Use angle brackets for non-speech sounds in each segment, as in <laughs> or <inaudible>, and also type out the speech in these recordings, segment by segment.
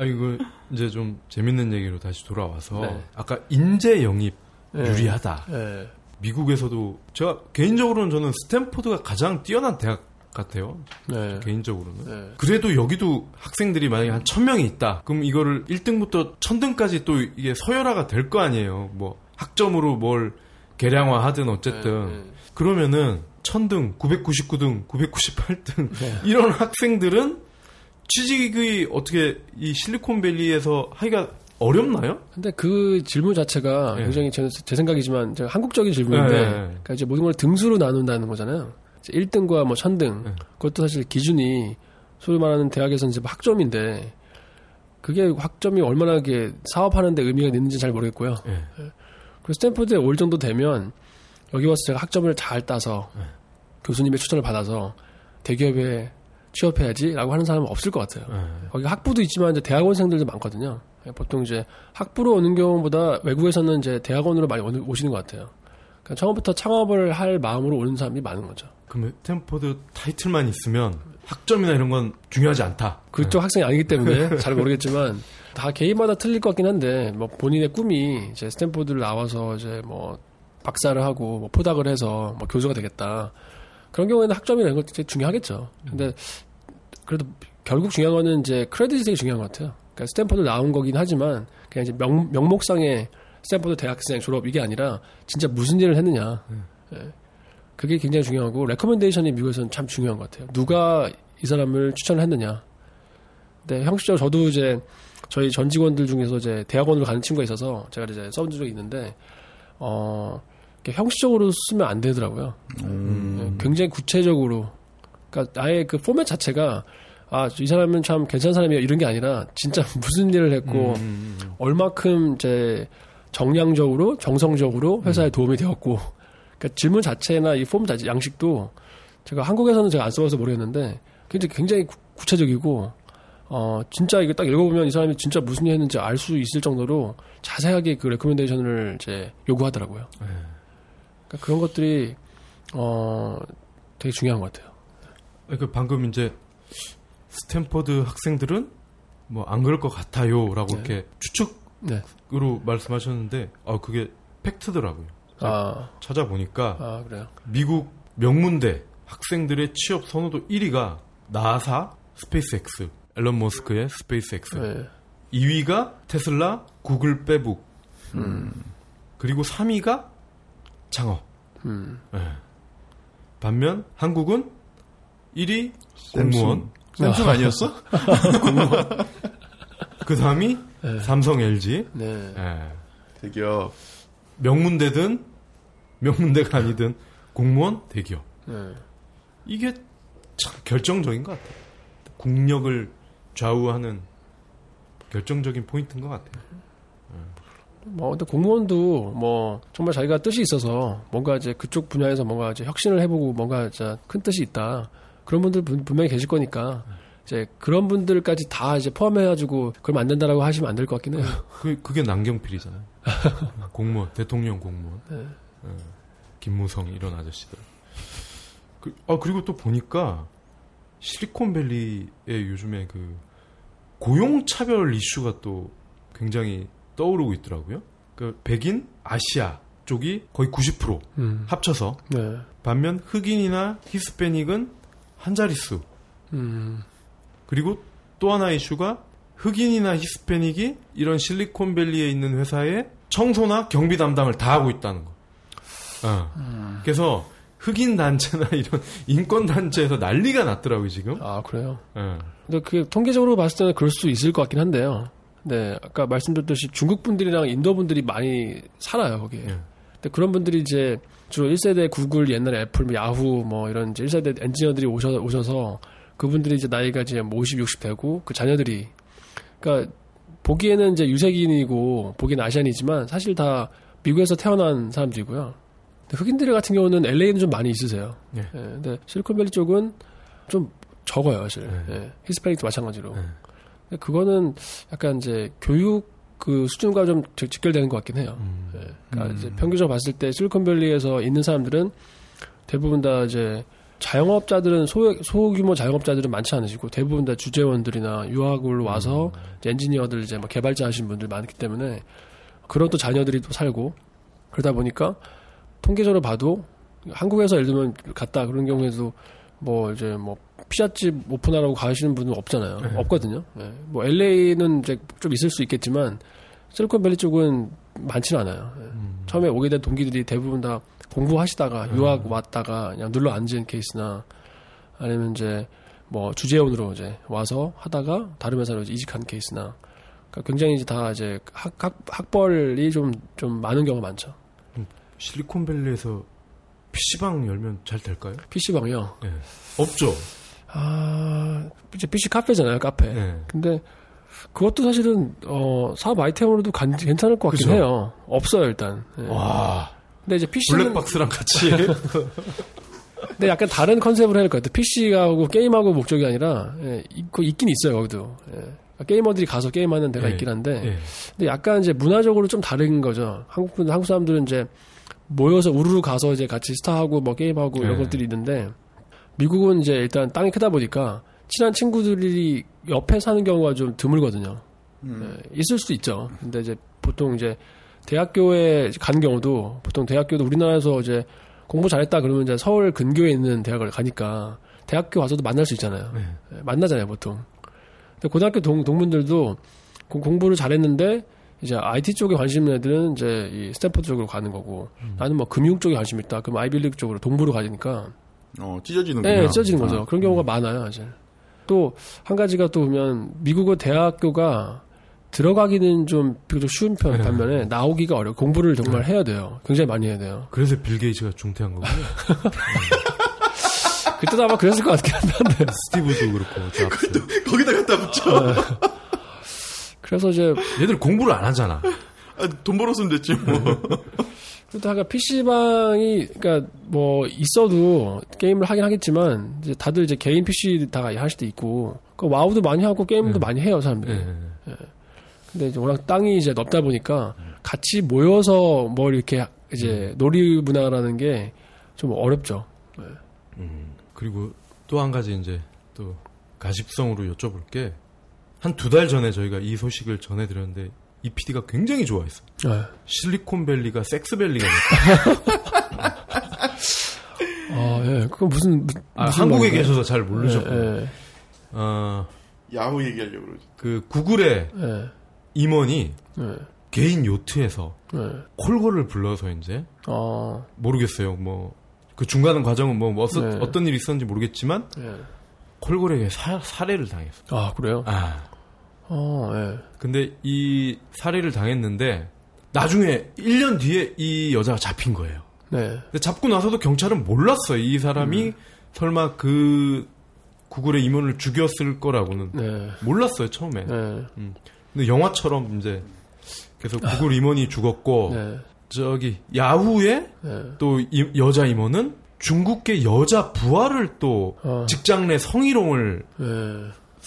아 이거 이제 좀 재밌는 얘기로 다시 돌아와서 네. 아까 인재 영입 네. 유리하다. 네. 미국에서도 제가 개인적으로는 저는 스탠포드가 가장 뛰어난 대학 같아요. 네. 개인적으로는. 네. 그래도 여기도 학생들이 만약에 한 천명이 있다. 그럼 이거를 1등부터 천등까지 또 이게 서열화가 될 거 아니에요. 뭐 학점으로 뭘 계량화 하든 어쨌든. 네, 네. 그러면은 천등, 999등, 998등 이런 학생들은 취직이 어떻게 이 실리콘밸리에서 하기가 어렵나요? 근데 그 질문 자체가 네. 굉장히 제, 제 생각이지만 한국적인 질문인데 네. 그러니까 이제 모든 걸 등수로 나눈다는 거잖아요. 1등과 뭐 1000등 네. 그것도 사실 기준이 소위 말하는 대학에서는 이제 뭐 학점인데 그게 학점이 얼마나 게 사업하는데 의미가 있는지 잘 모르겠고요. 네. 네. 그리고 스탠포드에 올 정도 되면 여기 와서 제가 학점을 잘 따서 네. 교수님의 추천을 받아서 대기업에 취업해야지라고 하는 사람은 없을 것 같아요. 네. 거기 학부도 있지만 이제 대학원생들도 많거든요. 보통 이제 학부로 오는 경우보다 외국에서는 이제 대학원으로 많이 오시는 것 같아요. 그러니까 처음부터 창업을 할 마음으로 오는 사람이 많은 거죠. 그러면 스탠포드 타이틀만 있으면 학점이나 이런 건 중요하지 않다. 그쪽 네. 학생이 아니기 때문에 <laughs> 잘 모르겠지만 다 개인마다 틀릴 것 같긴 한데 뭐 본인의 꿈이 이제 스탠포드를 나와서 이제 뭐 박사를 하고 뭐 postdoc을 해서 뭐 교수가 되겠다. 그런 경우에는 학점이 라는 건 되게 중요하겠죠. 근데 그래도 결국 중요한 거는 이제 credit이 되게 중요한 것 같아요. 그러니까 스탠퍼드 나온 거긴 하지만 그냥 이제 명, 명목상의 스탠퍼드 대학생 졸업 이게 아니라 진짜 무슨 일을 했느냐. 음. 예. 그게 굉장히 중요하고 recommendation이 미국에서는 참 중요한 것 같아요. 누가 이 사람을 추천을 했느냐. 네, 형식적으로 저도 이제 저희 전 직원들 중에서 이제 대학원으로 가는 친구가 있어서 제가 이제 써본 적이 있는데 어 형식적으로 쓰면 안 되더라고요. 음. 네, 굉장히 구체적으로 그러니까 아예 그 포맷 자체가 아, 이 사람은 참 괜찮은 사람이야 이런 게 아니라 진짜 <laughs> 무슨 일을 했고 음. 음, 음. 얼마큼 이제 정량적으로 정성적으로 회사에 음. 도움이 되었고 그러니까 질문 자체나 이 폼 자체 양식도 제가 한국에서는 제가 안 써봐서 모르겠는데 굉장히 굉장히 구, 체적이고 어 진짜 이거 딱 읽어보면 이 사람이 진짜 무슨 일 했는지 알 수 있을 정도로 자세하게 그 recommendation을 이제 요구하더라고요. 네. 그러니까 그런 것들이 어 되게 중요한 것 같아요. 그 방금 이제 스탠퍼드 학생들은 뭐 안 그럴 것 같아요라고 네. 이렇게 추측으로 네. 말씀하셨는데 아 그게 팩트더라고요. 아. 찾아보니까 아? 미국 명문대 학생들의 취업 선호도 1위가 나사, 스페이스X, 앨런 머스크의 스페이스X. 네. 2위가 테슬라, 구글 빼북. 음. 그리고 3위가 창업. 음. 네. 반면 한국은 1위 공무원. 샘슨 아니었어? <laughs> 공무원. 그 다음이 네. 삼성 LG. 네. 네. 대기업. 명문대든 명문대가 아니든 공무원 대기업. 네. 이게 참 결정적인 것 같아요. 국력을 좌우하는 결정적인 포인트인 것 같아요. 뭐, 근데 공무원도 뭐, 정말 자기가 뜻이 있어서 뭔가 이제 그쪽 분야에서 뭔가 이제 혁신을 해보고 뭔가 큰 뜻이 있다. 그런 분들 분명히 계실 거니까. 이제 그런 분들까지 다 이제 포함해가지고 그럼 안 된다라고 하시면 안 될 것 같긴 해요. 그, 그게 남경필이잖아요. <laughs> 공무원, 대통령 공무원. 네. 네. 김무성 이런 아저씨들. 그, 아, 그리고 또 보니까 실리콘밸리의 요즘에 그 고용 차별 이슈가 또 굉장히 떠오르고 있더라고요. 그 백인, 아시아 쪽이 거의 90% 음. 합쳐서. 네. 반면 흑인이나 히스패닉은 한 자릿수. 음. 그리고 또 하나 이슈가 흑인이나 히스패닉이 이런 실리콘밸리에 있는 회사에 청소나 경비 담당을 다 하고 있다는 거. 어. 음. 그래서 흑인 단체나 <laughs> 이런 인권 단체에서 난리가 났더라고요 지금. 아 그래요. 네. 근데 그 통계적으로 봤을 때는 그럴 수 있을 것 같긴 한데요. 네, 아까 말씀드렸듯이 중국 분들이랑 인도 분들이 많이 살아요 거기에. 네. 근데 그런 분들이 이제 주로 1세대 구글, 옛날에 애플, 뭐 야후 뭐 이런 이제 1세대 엔지니어들이 오셔, 오셔서 그분들이 이제 나이가 이제 뭐 50, 60 되고 그 자녀들이 그러니까 보기에는 이제 유색인이고 보기에는 아시안이지만 사실 다 미국에서 태어난 사람들이고요. 흑인들 같은 경우는 LA는 좀 많이 있으세요. 네. 예, 근데 실리콘밸리 쪽은 좀 적어요, 사실. 네. 예, 히스패닉도 마찬가지로. 네. 그거는 약간 이제 교육 그 수준과 좀 직결되는 것 같긴 해요. 음. 예, 그러니까 음. 이제 평균적으로 봤을 때 실리콘밸리에서 있는 사람들은 대부분 다 이제 자영업자들은 소, 소규모 자영업자들은 많지 않으시고 대부분 다 주재원들이나 유학을 와서 이제 엔지니어들 이제 뭐 개발자 하신 분들 많기 때문에 그런 또 자녀들이 또 살고 그러다 보니까 통계적으로 봐도 한국에서 예를 들면 갔다 그런 경우에도 뭐 이제 뭐 피자집 오픈하라고 가시는 분은 없잖아요. 네. 없거든요. 예. 뭐 LA는 이제 좀 있을 수 있겠지만 실리콘밸리 쪽은 많지는 않아요. 예. 음. 처음에 오게 된 동기들이 대부분 다 공부하시다가 유학 왔다가 그냥 눌러 앉은 케이스나 아니면 이제 뭐 주재원으로 이제 와서 하다가 다른 회사로 이직한 케이스나 그러니까 굉장히 이제 다 이제 학, 학 학벌이 좀 좀 많은 경우가 많죠. 실리콘밸리에서 PC방 열면 잘 될까요? PC방이요. 예. 없죠. 아, 이제 PC 카페잖아요, 카페. 예. 근데 그것도 사실은 어 사업 아이템으로도 간- 괜찮을 것 같긴 그죠? 해요. 없어요 일단. 예. 와. 근데 이제 PC는 블랙박스랑 같이. <laughs> 근데 약간 다른 컨셉으로 해야 될 것 같아요. PC하고 게임하고 목적이 아니라 예, 있고 있긴 있어요 거기도. 예. 게이머들이 가서 게임하는 데가 예. 있긴 한데 예. 근데 약간 이제 문화적으로 좀 다른 거죠. 한국 분 한국 사람들은 이제 모여서 우르르 가서 이제 같이 스타하고 뭐 게임하고 이런 네. 것들이 있는데 미국은 이제 일단 땅이 크다 보니까 친한 친구들이 옆에 사는 경우가 좀 드물거든요. 음. 예, 있을 수 있죠. 근데 이제 보통 이제 대학교에 간 경우도 보통 대학교도 우리나라에서 이제 공부 잘했다 그러면 이제 서울 근교에 있는 대학을 가니까 대학교 와서도 만날 수 있잖아요. 네. 예, 만나잖아요, 보통. 근데 고등학교 동, 동문들도 공- 공부를 잘했는데 이제 IT 쪽에 관심 있는 애들은 이제 이 스탠포드 쪽으로 가는 거고 나는 뭐 금융 쪽에 관심 있다. 그럼 아이비리그 쪽으로 동부로 가니까 어, 찢어지는구나. 네, 찢어지는 거죠. 아. 그런 경우가 많아요, 사실. 또 한 가지가 또 보면 미국의 대학교가 들어가기는 좀 비교적 쉬운 편 네. 반면에 나오기가 어려워. 공부를 정말 해야 돼요. 굉장히 많이 해야 돼요. 그래서 빌 게이츠가 중퇴한 거군요. <laughs> 그때도 아마 그랬을 것 같긴 한데. <laughs> 스티브도 그렇고 <laughs> 잡스. 거기다 갖다 붙여. 그래서 이제 얘들 공부를 안 하잖아. 아, 돈 벌었으면 됐지 뭐. 그래도 아까 PC방이 그러니까 뭐 있어도 게임을 하긴 하겠지만 이제 다들 이제 개인 PC 다 할 수도 있고 그 와우도 많이 하고 게임도 네. 많이 해요, 사람들이. 예. 근데 이제 워낙 땅이 이제 넓다 보니까 같이 모여서 뭐 이렇게 이제 놀이 문화라는 게 좀 어렵죠. 음, 그리고 또 한 가지 이제 또 가십성으로 여쭤볼 게 한 두 달 전에 저희가 이 소식을 전해드렸는데 이 PD가 굉장히 좋아했어. 네. 실리콘밸리가 섹스밸리가 됐다. <laughs> 아, 예. 그건 무슨, 무- 아, 무슨 한국에 말인가요? 계셔서 잘 모르셨고. 예, 예, 어, 야후 얘기하려고 그러지. 그 구글의 예, 임원이 예, 개인 요트에서 예. 콜고를 불러서 이제 어, 모르겠어요. 뭐 그 중간 과정은 뭐 어서- 네. 어떤 일이 있었는지 모르겠지만 예. 콜고에게 사, 살해를 당했어. 아, 그래요? 아, 어, 예. 근데 이 살해를 당했는데 나중에 1년 뒤에 이 여자가 잡힌 거예요. 네. 근데 잡고 나서도 경찰은 몰랐어요. 이 사람이 설마 그 구글의 임원을 죽였을 거라고는 네. 몰랐어요 처음에. 네. 근데 영화처럼 이제 그래서 구글 임원이 죽었고 네. 저기 야후의 네. 또 이- 여자 임원은 중국계 여자 부하를 또 어. 직장 내 성희롱을 네.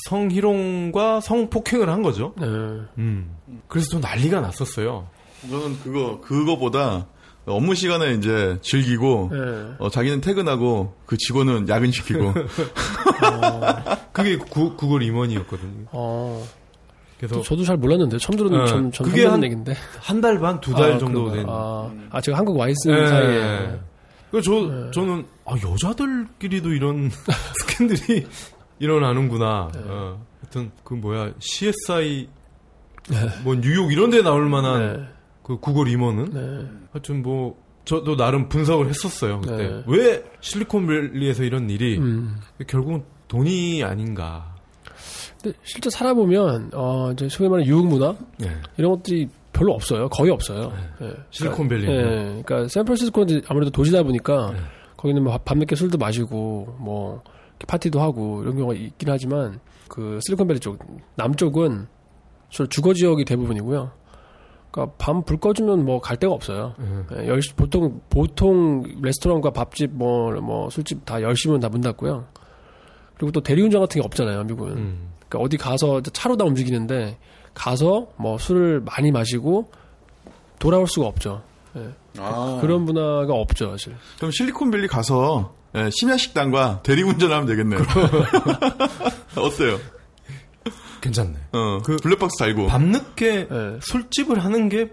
성희롱과 성폭행을 한 거죠. 네. 음. 그래서 또 난리가 났었어요. 저는 그거 그거보다 업무 시간에 이제 즐기고 네. 어, 자기는 퇴근하고 그 직원은 야근 시키고 <laughs> 그게 구, 구글 임원이었거든요. 어. 그래서 저도 잘 몰랐는데 처음 들은 어, 전, 전 그게 한- 얘긴데. 한 달 반, 두달 아, 정도 그런가요? 된. 아, 아, 제가 한국 와 있는 예. 사이에. 그 저, 네. 저는, 아, 여자들끼리도 이런 <laughs> 스캔들이 일어나는구나. 어. 하여튼, 그 뭐야, CSI, 뭐 뉴욕 이런 데 나올 만한 네. 그 구글 임원은? 네. 하여튼 뭐, 저도 나름 분석을 했었어요, 그때. 네. 왜 실리콘밸리에서 이런 일이 음. 결국은 돈이 아닌가. 근데 실제 살아보면, 어, 이제 소위 말하는 유흥 문화? 네. 이런 것들이 별로 없어요. 거의 없어요. 예. 실리콘밸리는. 예. 그러니까 샌프란시스코는 아무래도 도시다 보니까 네. 거기는 뭐 밤늦게 술도 마시고 뭐 파티도 하고 이런 경우가 있긴 하지만 그 실리콘밸리 쪽 남쪽은 주로 주거 지역이 대부분이고요. 그러니까 밤 불 꺼지면 뭐 갈 데가 없어요. 네. 예, 10시, 보통 보통 레스토랑과 밥집 뭐 뭐 술집 다 10시면 다 문 닫고요. 그리고 또 대리운전 같은 게 없잖아요, 미국은. 음. 그러니까 어디 가서 차로 다 움직이는데 가서 뭐 술을 많이 마시고 돌아올 수가 없죠. 아. 그런 문화가 없죠, 사실. 그럼 실리콘밸리 가서 예, 심야 식당과 대리운전하면 되겠네요. <laughs> 어때요? 괜찮네. 어, 그 블랙박스 달고. 밤늦게 네. 술집을 하는 게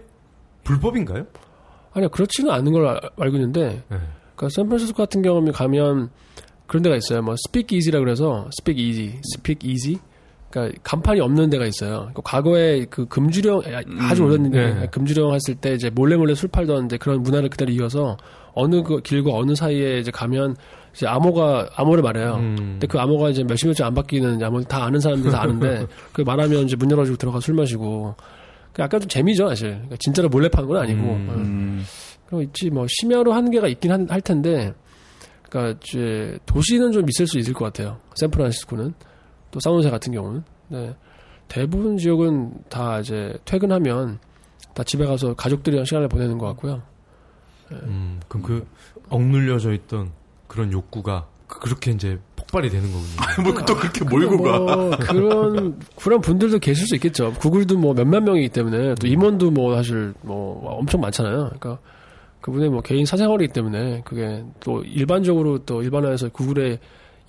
불법인가요? 아니요, 그렇지는 않은 걸 알- 알고 있는데, 네. 그러니까 샌프란시스코 같은 경우에 가면 그런 데가 있어요. 뭐 speakeasy라 그래서 speakeasy, speakeasy. 그러니까 간판이 없는 데가 있어요. 그러니까 과거에 그 금주령 아주 오래됐는데 네. 금주령 했을 때 이제 몰래 몰래 술 팔던 이제 그런 문화를 그대로 이어서 어느 그 길과 어느 사이에 이제 가면 이제 암호가 암호를 말해요. 음. 근데 그 암호가 이제 몇십 년째 안 바뀌는 암호 다 아는 사람들 다 아는데 <laughs> 그 말하면 이제 문 열어주고 들어가 술 마시고 그 약간 좀 재미죠 사실. 그러니까 진짜로 몰래 파는 건 아니고. 음. 어. 음, 그럼 있지 뭐 심야로 하는 게가 있긴 한- 할 텐데 그러니까 이제 도시는 좀 있을 수 있을 것 같아요. 샌프란시스코는 또 사노세 같은 경우는 네. 대부분 지역은 다 이제 퇴근하면 다 집에 가서 가족들이랑 시간을 보내는 것 같고요. 음, 그럼 그 억눌려져 있던 그런 욕구가 그- 그렇게 이제 폭발이 되는 거군요. <laughs> 뭐또 그렇게 몰고 가. 뭐 그런 그런 분들도 계실 수 있겠죠. 구글도 뭐 몇만 명이기 때문에 또 임원도 뭐 사실 뭐 엄청 많잖아요. 그러니까 그분의 뭐 개인 사생활이기 때문에 그게 또 일반적으로 또 일반화해서 구글의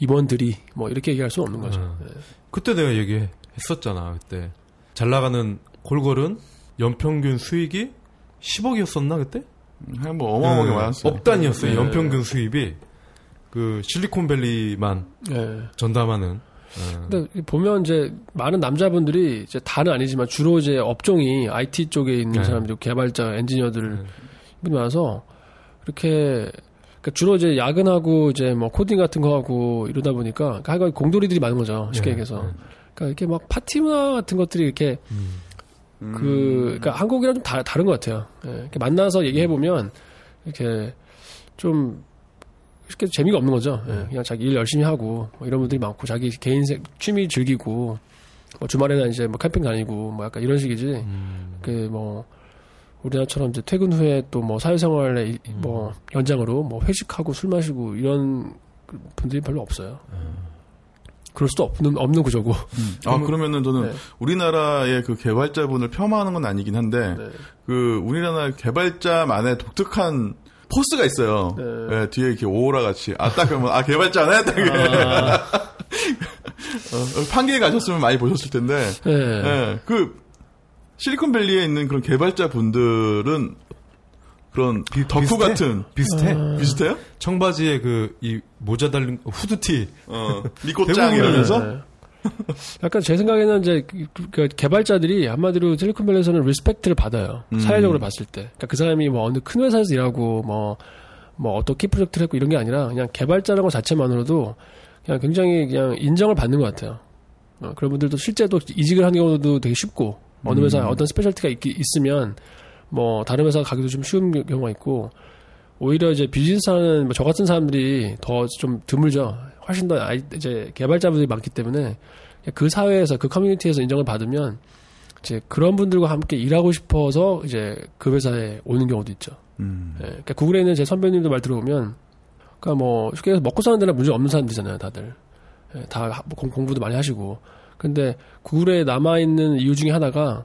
임원들이 뭐 이렇게 얘기할 수는 없는 거죠. 음. 네. 그때 내가 얘기했었잖아. 그때 잘 나가는 골걸은 연평균 수익이 10억이었었나 그때? 음, 뭐 어마어마하게 많았어요. 억 단위였어요. 네. 연평균 수입이 그 실리콘밸리만 네. 전담하는. 어. 근데 보면 이제 많은 남자분들이 이제 다는 아니지만 주로 이제 업종이 IT 쪽에 있는 네. 사람들, 개발자, 엔지니어들 네. 분이 많아서 이렇게 그러니까 주로 이제 야근하고 이제 뭐 코딩 같은 거 하고 이러다 보니까 그러니까 하여간 공돌이들이 많은 거죠. 쉽게 네. 얘기해서. 네. 그러니까 이렇게 막 파티 문화 같은 것들이 이렇게 음. 그 그러니까 한국이랑 좀 다, 다른 것 같아요. 예, 이렇게 만나서 얘기해 보면 이렇게 좀 이렇게 재미가 없는 거죠. 예, 그냥 자기 일 열심히 하고 뭐 이런 분들이 많고 자기 개인 생- 취미 즐기고 뭐 주말에는 이제 뭐 캠핑 다니고 뭐 약간 이런 식이지. 음. 그뭐 우리나라처럼 이제 퇴근 후에 또 뭐 사회생활의 이- 뭐 연장으로 뭐 회식하고 술 마시고 이런 분들이 별로 없어요. 그럴 수도 없는 없는 구조고. 아 그러면은 저는 네. 우리나라의 그 개발자분을 폄하하는 건 아니긴 한데 네. 그 우리나라 개발자만의 독특한 포스가 있어요. 네. 예, 뒤에 이렇게 오라 같이 아 딱 그러면 아 개발자네 딱. 아, <laughs> 어, 판교에 가셨으면 많이 보셨을 텐데 네. 예, 그 실리콘밸리에 있는 그런 개발자 분들은 그런 덕후 비슷해? 같은 비슷해. 아. 비슷해요? 청바지에 그 이 모자 달린 후드티. 어, 이러면서 네. 약간 제 생각에는 이제 그, 그 개발자들이 한마디로 실리콘밸리에서는 respect를 받아요. 음. 사회적으로 봤을 때. 그러니까 그 사람이 뭐 어느 큰 회사에서 일하고 뭐, 뭐 어떤 키 프로젝트를 했고 이런 게 아니라 그냥 개발자라는 것 자체만으로도 그냥 굉장히 그냥 인정을 받는 것 같아요. 어, 그런 분들도 실제도 이직을 하는 경우도 되게 쉽고 어느 회사 어떤 specialty가 있, 있으면 뭐 다른 회사 가기도 좀 쉬운 경우가 있고 오히려 이제 비즈니스 하는 뭐 저 같은 사람들이 더 좀 드물죠. 훨씬 더 아이, 이제 개발자분들이 많기 때문에 그 사회에서 그 커뮤니티에서 인정을 받으면 이제 그런 분들과 함께 일하고 싶어서 이제 그 회사에 오는 경우도 있죠. 음. 예, 그러니까 구글에 있는 제 선배님들 말 들어보면, 그러니까 뭐 쉽게 해서 먹고 사는 데는 문제 없는 사람들이잖아요, 다들. 예, 다 하- 공, 공부도 많이 하시고. 근데 구글에 남아 있는 이유 중에 하나가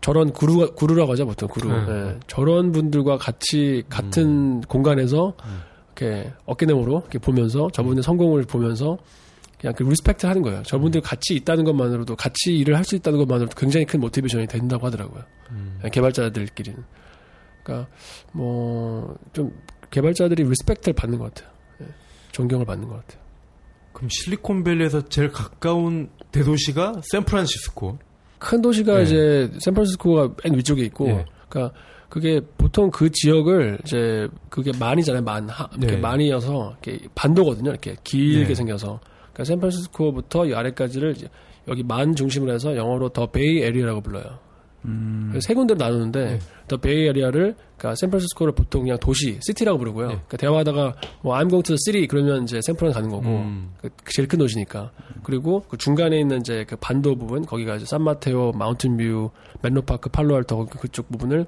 저런 guru guru라고 하죠, 보통 guru. 네. 예, 저런 분들과 같이 같은 공간에서 이렇게 어깨너머로 이렇게 보면서 저분의 성공을 보면서 그냥 그 respect 하는 거예요. 저분들 같이 있다는 것만으로도 같이 일을 할 수 있다는 것만으로도 굉장히 큰 motivation이 된다고 하더라고요. 예, 개발자들끼리는. 그러니까 뭐 좀 개발자들이 respect를 받는 것 같아요. 예, 존경을 받는 것 같아요. 그럼 실리콘밸리에서 제일 가까운 대도시가 샌프란시스코. 큰 도시가 예. 이제 샌프란시스코가 맨 위쪽에 있고, 예. 그러니까 그게 보통 그 지역을 이제 그게 만이잖아요, 만 하, 이렇게 네. 만이어서 이렇게 반도거든요, 이렇게 길게 네. 생겨서. 그러니까 샌프란시스코부터 이 아래까지를 이제 여기 만 중심으로 해서 영어로 the Bay Area라고 불러요. 음. 세 군데로 나누는데 네. the Bay Area를 그러니까 샌프란시스코를 보통 그냥 도시, city라고 부르고요. 네. 그러니까 대화하다가 뭐 I'm going to the city 그러면 이제 샌프란 가는 거고 음. 그 제일 큰 도시니까. 그리고 그 중간에 있는 이제 그 반도 부분 거기가 이제 산마테오, 마운틴뷰, 멘로파크, 팔로알토 그- 그쪽 부분을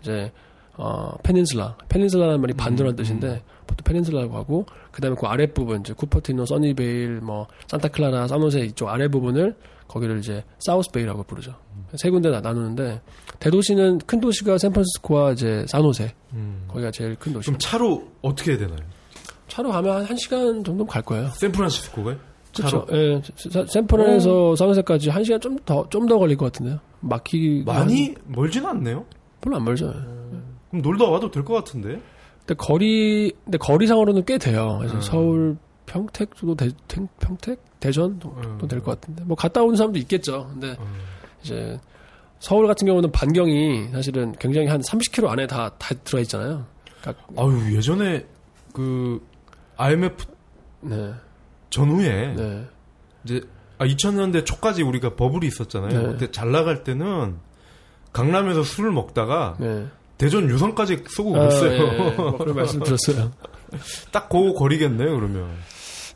이제 어 peninsula, peninsula라는 말이 반도라는 뜻인데 보통 peninsula라고 하고 그 다음에 그 아랫 부분 이제 쿠퍼티노, 써니베일, 뭐 산타클라라, 산호세 이쪽 아래 부분을 거기를 이제 사우스베이라고 부르죠. 세 군데 나, 나누는데 대도시는 큰 도시가 샌프란시스코와 이제 산호세 음. 거기가 제일 큰 도시. 그럼 차로 어떻게 해야 되나요? 차로 가면 한 1시간 정도 갈 거예요. 샌프란시스코가? 그렇죠. 예, 사- 샌프란에서 산호세까지 1시간 좀 더 좀 더 걸릴 것 같은데요. 막히기 많이 멀진 않네요. 별로 안 멀죠. 그럼 놀다 와도 될 것 같은데. 근데 거리 근데 거리상으로는 꽤 돼요. 그래서 음. 서울 평택 정도 대, 대- 평택 대전 정도 음. 될것 같은데 뭐 갔다 오는 사람도 있겠죠. 근데 음. 이제 서울 같은 경우는 반경이 사실은 굉장히 한 30km 안에 다, 다 들어가 있잖아요. 그러니까, 아유 예전에 그 IMF 네, 전후에 네, 이제 아 2000년대 초까지 우리가 버블이 있었잖아요. 네. 그때 잘 나갈 때는 강남에서 술을 먹다가 네. 대전 유성까지 쏘고 아, 그랬어요. 예, 예. 뭐 그런 말씀 <laughs> 들었어요. 딱 그 거리겠네요, 그러면.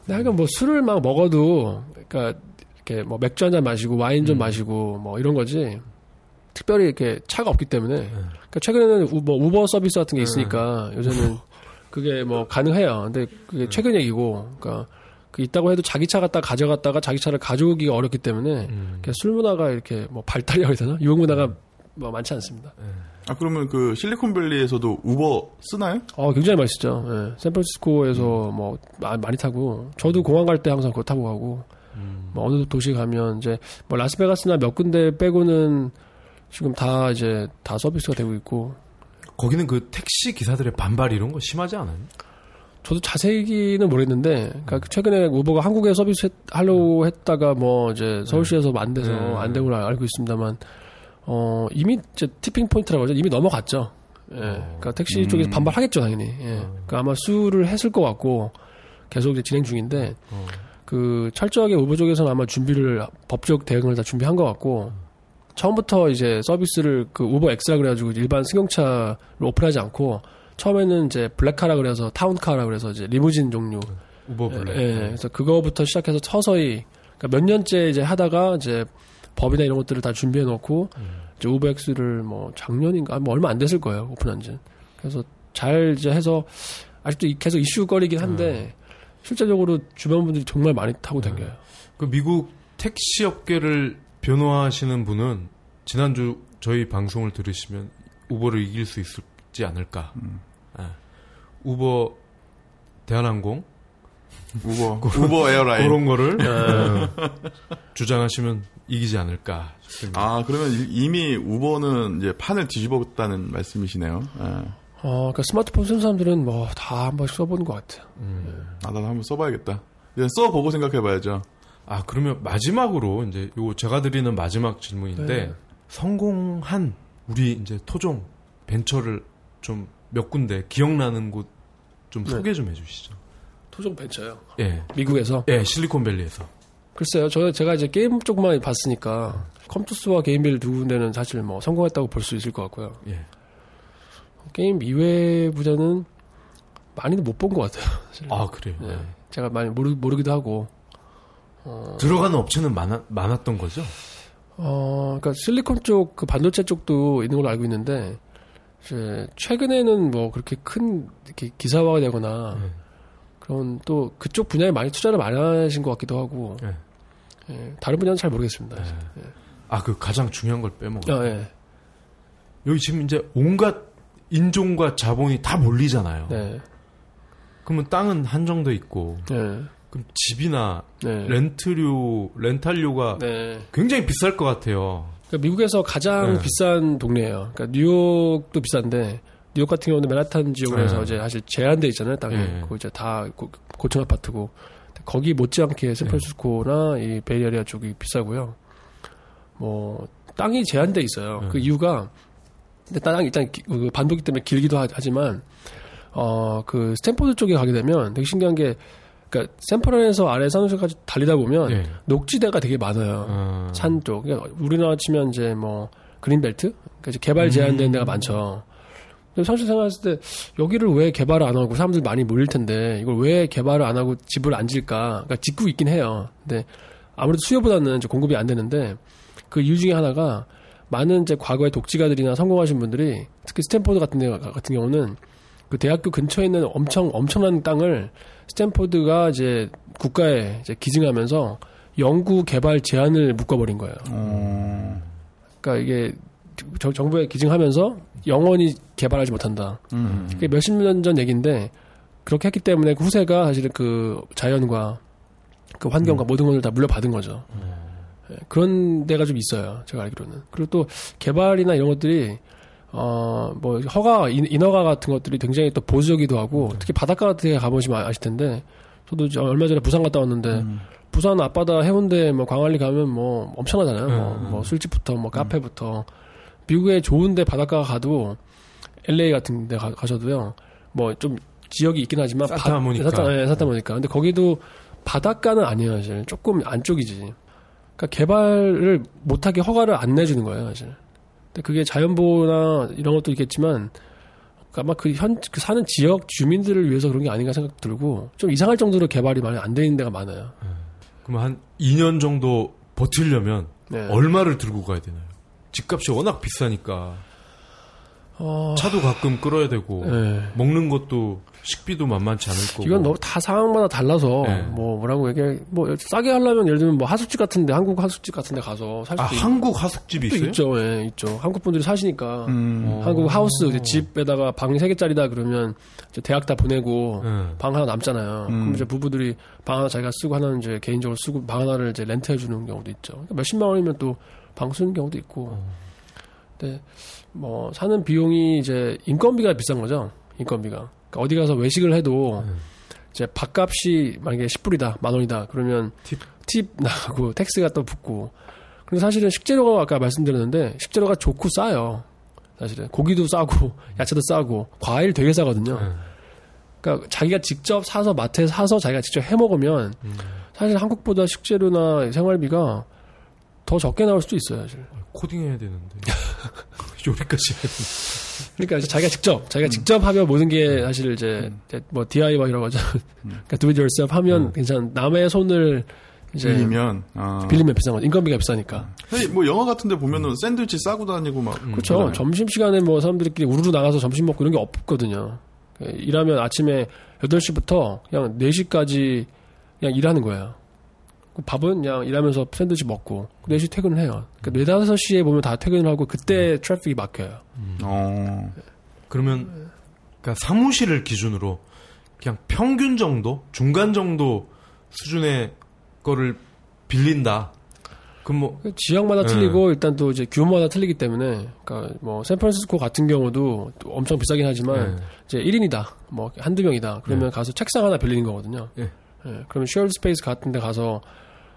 하여간 뭐 술을 막 먹어도, 그러니까 이렇게 뭐 맥주 한 잔 마시고 와인 좀 음. 마시고 뭐 이런 거지. 특별히 이렇게 차가 없기 때문에. 네. 그러니까 최근에는 우, 뭐 우버 서비스 같은 게 있으니까 요새는 <laughs> 그게 뭐 가능해요. 근데 그게 최근 얘기고, 그러니까 그 있다고 해도 자기 차 갖다 가져갔다가 자기 차를 가져오기가 어렵기 때문에 음. 술 문화가 이렇게 뭐 발달이라고 해야 되나? 유흥 문화가 뭐 많지 않습니다. 아 그러면 그 실리콘밸리에서도 우버 쓰나요? 어, 굉장히 맛있죠. 예. 샌프란시스코에서 뭐 마- 많이 타고 저도 공항 갈 때 항상 그거 타고 가고 음. 뭐 어느 도시 가면 이제 뭐 라스베가스나 몇 군데 빼고는 지금 다 이제 다 서비스가 되고 있고 거기는 그 택시 기사들의 반발 이런 거 심하지 않아요? 저도 자세히는 모르겠는데 그러니까 최근에 우버가 한국에 서비스 했- 하려고 했다가 뭐 이제 서울시에서 안 돼서 네. 안 되고 알고 있습니다만 어 이미 이제 tipping point라고 하죠 이미 넘어갔죠. 예. 그러니까 택시 음. 쪽에서 반발하겠죠 당연히. 예. 그러니까 아마 sue를 했을 것 같고 계속 이제 진행 중인데 어. 그 철저하게 우버 쪽에서는 아마 준비를 법적 대응을 다 준비한 것 같고 처음부터 이제 서비스를 그 우버 X라 그래가지고 일반 승용차를 오픈하지 않고 처음에는 이제 black car라 그래서 town car라 그래서 이제 리무진 종류 우버 블랙. 예, 예. 그래서 그거부터 시작해서 서서히 그러니까 몇 년째 이제 하다가 이제 법이나 이런 것들을 다 준비해 놓고 이제 우버 X를 뭐 작년인가 뭐 얼마 안 됐을 거예요 오픈한 지 그래서 잘 이제 해서 아직도 이- 계속 이슈거리긴 한데 실제적으로 주변 분들이 정말 많이 타고 다녀요. 그 미국 택시 업계를 변호하시는 분은 지난주 저희 방송을 들으시면 우버를 이길 수 있지 않을까. 예. 우버 대한항공 우버 <laughs> 우버 에어라인. 그런 거를 어, 주장하시면 이기지 않을까 싶습니다. 아 그러면 이- 이미 우버는 이제 판을 뒤집었다는 말씀이시네요. 예. 어, 그러니까 스마트폰 쓰는 사람들은 뭐 다 한 번씩 써보는 것 같아요. 음. 아 나도 한번 써봐야겠다. 이제 써보고 생각해봐야죠. 아 그러면 마지막으로 이제 요 제가 드리는 마지막 질문인데 네. 성공한 우리 이제 토종 벤처를 좀 몇 군데 기억나는 곳좀 네. 소개 좀 해주시죠. 토종 벤처요. 예, 미국에서. 예, 실리콘밸리에서. 글쎄요, 저 제가 이제 게임 쪽만 봤으니까 컴투스와 게임빌 두 군데는 사실 뭐 성공했다고 볼 수 있을 것 같고요. 예. 게임 이외 부자는 많이는 못 본 것 같아요. 사실. 아 그래요. 네. 제가 많이 모르, 모르기도 하고. 어, 들어가는 업체는 많아, 많았던 거죠. 어, 그러니까 실리콘 쪽, 그 반도체 쪽도 있는 걸로 알고 있는데, 이제 최근에는 뭐 그렇게 큰 이렇게 기사화가 되거나 네. 그런 또 그쪽 분야에 많이 투자를 많이 하신 것 같기도 하고, 네. 예, 다른 분야는 잘 모르겠습니다. 네. 아그 가장 중요한 걸 빼먹어. 아, 예. 여기 지금 이제 온갖 인종과 자본이 다 몰리잖아요. 네. 그러면 땅은 한정돼 있고, 네. 그럼 집이나 네. 렌트료, 렌탈료가 네. 굉장히 비쌀 것 같아요. 그러니까 미국에서 가장 네. 비싼 동네예요. 그러니까 뉴욕도 비싼데 뉴욕 같은 경우는 맨하탄 지역에서 네. 이제 사실 제한돼 있잖아요. 땅이 네. 그거 이제 다 고, 고층 아파트고 거기 못지않게 샌프란시스코나 이 베이에리아 쪽이 비싸고요. 뭐 땅이 제한돼 있어요. 네. 그 이유가 근데 땅이 일단 기- 그 반도기 때문에 길기도 하- 하지만 어 그 스탠포드 쪽에 가게 되면 되게 신기한 게 그러니까 샌프란에서 아래 산호세까지 달리다 보면 예. 녹지대가 되게 많아요. 어, 산 쪽. 그러니까 우리나라 치면 이제 뭐 그린벨트? 그러니까 이제 개발 제한된 데가 많죠. 사실 생각했을 때 여기를 왜 개발을 안 하고 사람들 많이 몰릴 텐데 이걸 왜 개발을 안 하고 집을 안 질까? 그러니까 짓고 있긴 해요. 근데 아무래도 수요보다는 공급이 안 되는데 그 이유 중에 하나가 많은 이제 과거의 독지가들이나 성공하신 분들이 특히 스탠포드 같은 데 같은 경우는 그 대학교 근처에 있는 엄청 엄청난 땅을 스탠포드가 이제 국가에 이제 기증하면서 연구 개발 제한을 묶어버린 거예요. 어. 그러니까 이게 저- 정부에 기증하면서 영원히 개발하지 못한다. 음. 그게 몇십 년 전 얘기인데 그렇게 했기 때문에 그 후세가 사실은 그 자연과 그 환경과 모든 것을 다 물려받은 거죠. 예, 그런 데가 좀 있어요. 제가 알기로는. 그리고 또 개발이나 이런 것들이 어 뭐 허가 인- 인허가 같은 것들이 굉장히 또 보수적이기도 하고 특히 바닷가 같은 데 가보시면 아실 텐데 저도 얼마 전에 부산 갔다 왔는데 음. 부산 앞바다 해운대 뭐 광안리 가면 뭐 엄청나잖아요. 뭐, 음. 뭐 술집부터 뭐 카페부터 미국에 좋은데 바닷가 가도 LA 같은 데 가, 가셔도요. 뭐 좀 지역이 있긴 하지만 바- 산타모니카. 산타, 네, 산타모니카. 근데 거기도 바닷가는 아니에요, 사실. 조금 안쪽이지. 그러니까 개발을 못하게 허가를 안 내주는 거예요, 사실. 근데 그게 자연보호나 이런 것도 있겠지만 그러니까 아마 그 현, 그 사는 지역 주민들을 위해서 그런 게 아닌가 생각 들고 좀 이상할 정도로 개발이 많이 안돼 있는 데가 많아요. 그럼 한 2년 정도 버틸려면 네. 얼마를 들고 가야 되나요? 집값이 워낙 비싸니까 어, 차도 가끔 끌어야 되고 네. 먹는 것도 식비도 만만치 않을 거고. 이건 너무 다 상황마다 달라서 네. 뭐 뭐라고 얘기해 뭐 싸게 하려면 예를 들면 뭐 하숙집 같은데 한국 하숙집 같은데 가서 살아 한국 하숙집이 있- 있어요? 있죠, 예, 있죠. 한국 분들이 사시니까 음. 어. 한국 하우스 이제 집에다가 방 세 개짜리다 그러면 이제 대학 다 보내고 네. 방 하나 남잖아요. 음. 그럼 이제 부부들이 방 하나 자기가 쓰고 하나는 이제 개인적으로 쓰고 방 하나를 이제 렌트해 주는 경우도 있죠. 그러니까 몇십만 원이면 또 방 쓰는 경우도 있고. 어. 근데 뭐 사는 비용이 이제 인건비가 비싼 거죠. 인건비가. 그러니까 어디 가서 외식을 해도 음. 이제 밥값이 만약에 10불이다, 만 원이다. 그러면 팁. 팁 나가고 tax가 <laughs> 또 붙고. 근데 사실은 식재료가 아까 말씀드렸는데 식재료가 좋고 싸요. 사실은 고기도 싸고 <laughs> 야채도 싸고 과일 되게 싸거든요. 네. 그러니까 자기가 직접 사서 마트에 사서 자기가 직접 해 먹으면 음. 사실 한국보다 식재료나 생활비가 더 적게 나올 수도 있어요, 사실. 코딩 해야 되는데 <laughs> 요리까지 해야 되는데. 그러니까 이제 자기가 직접 자기가 직접 하면 모든 게 사실 이제, 이제 뭐 DIY라고 하죠. <laughs> 그러니까 do it yourself 하면 음. 괜찮. 남의 손을 이제 빌리면 아. 빌리면 비싼 거죠. 인건비가 비싸니까. 사실 뭐 영화 같은데 보면은 샌드위치 싸고 다니고 막 음. 그렇죠. 점심 시간에 뭐 사람들끼리 우르르 나가서 점심 먹고 이런 게 없거든요. 그 일하면 아침에 8시부터 그냥 4시까지 그냥 일하는 거예요. 그 밥은 그냥 일하면서 샌드위치 먹고 4시 퇴근을 해요. 그러니까 4, 5시에 보면 다 퇴근을 하고 그때 트래픽이 막혀요. 어. 그러면 그러니까 사무실을 기준으로 그냥 평균 정도, 중간 정도 수준의 거를 빌린다. 그럼 뭐그 지역마다 네. 틀리고 일단 또 이제 규모마다 틀리기 때문에 그러니까 뭐 샌프란시스코 같은 경우도 또 엄청 비싸긴 하지만 네. 이제 1인이다. 뭐 한두 명이다. 그러면 가서 책상 하나 빌리는 거거든요. 예. 예, 그러면 shared space 같은 데 가서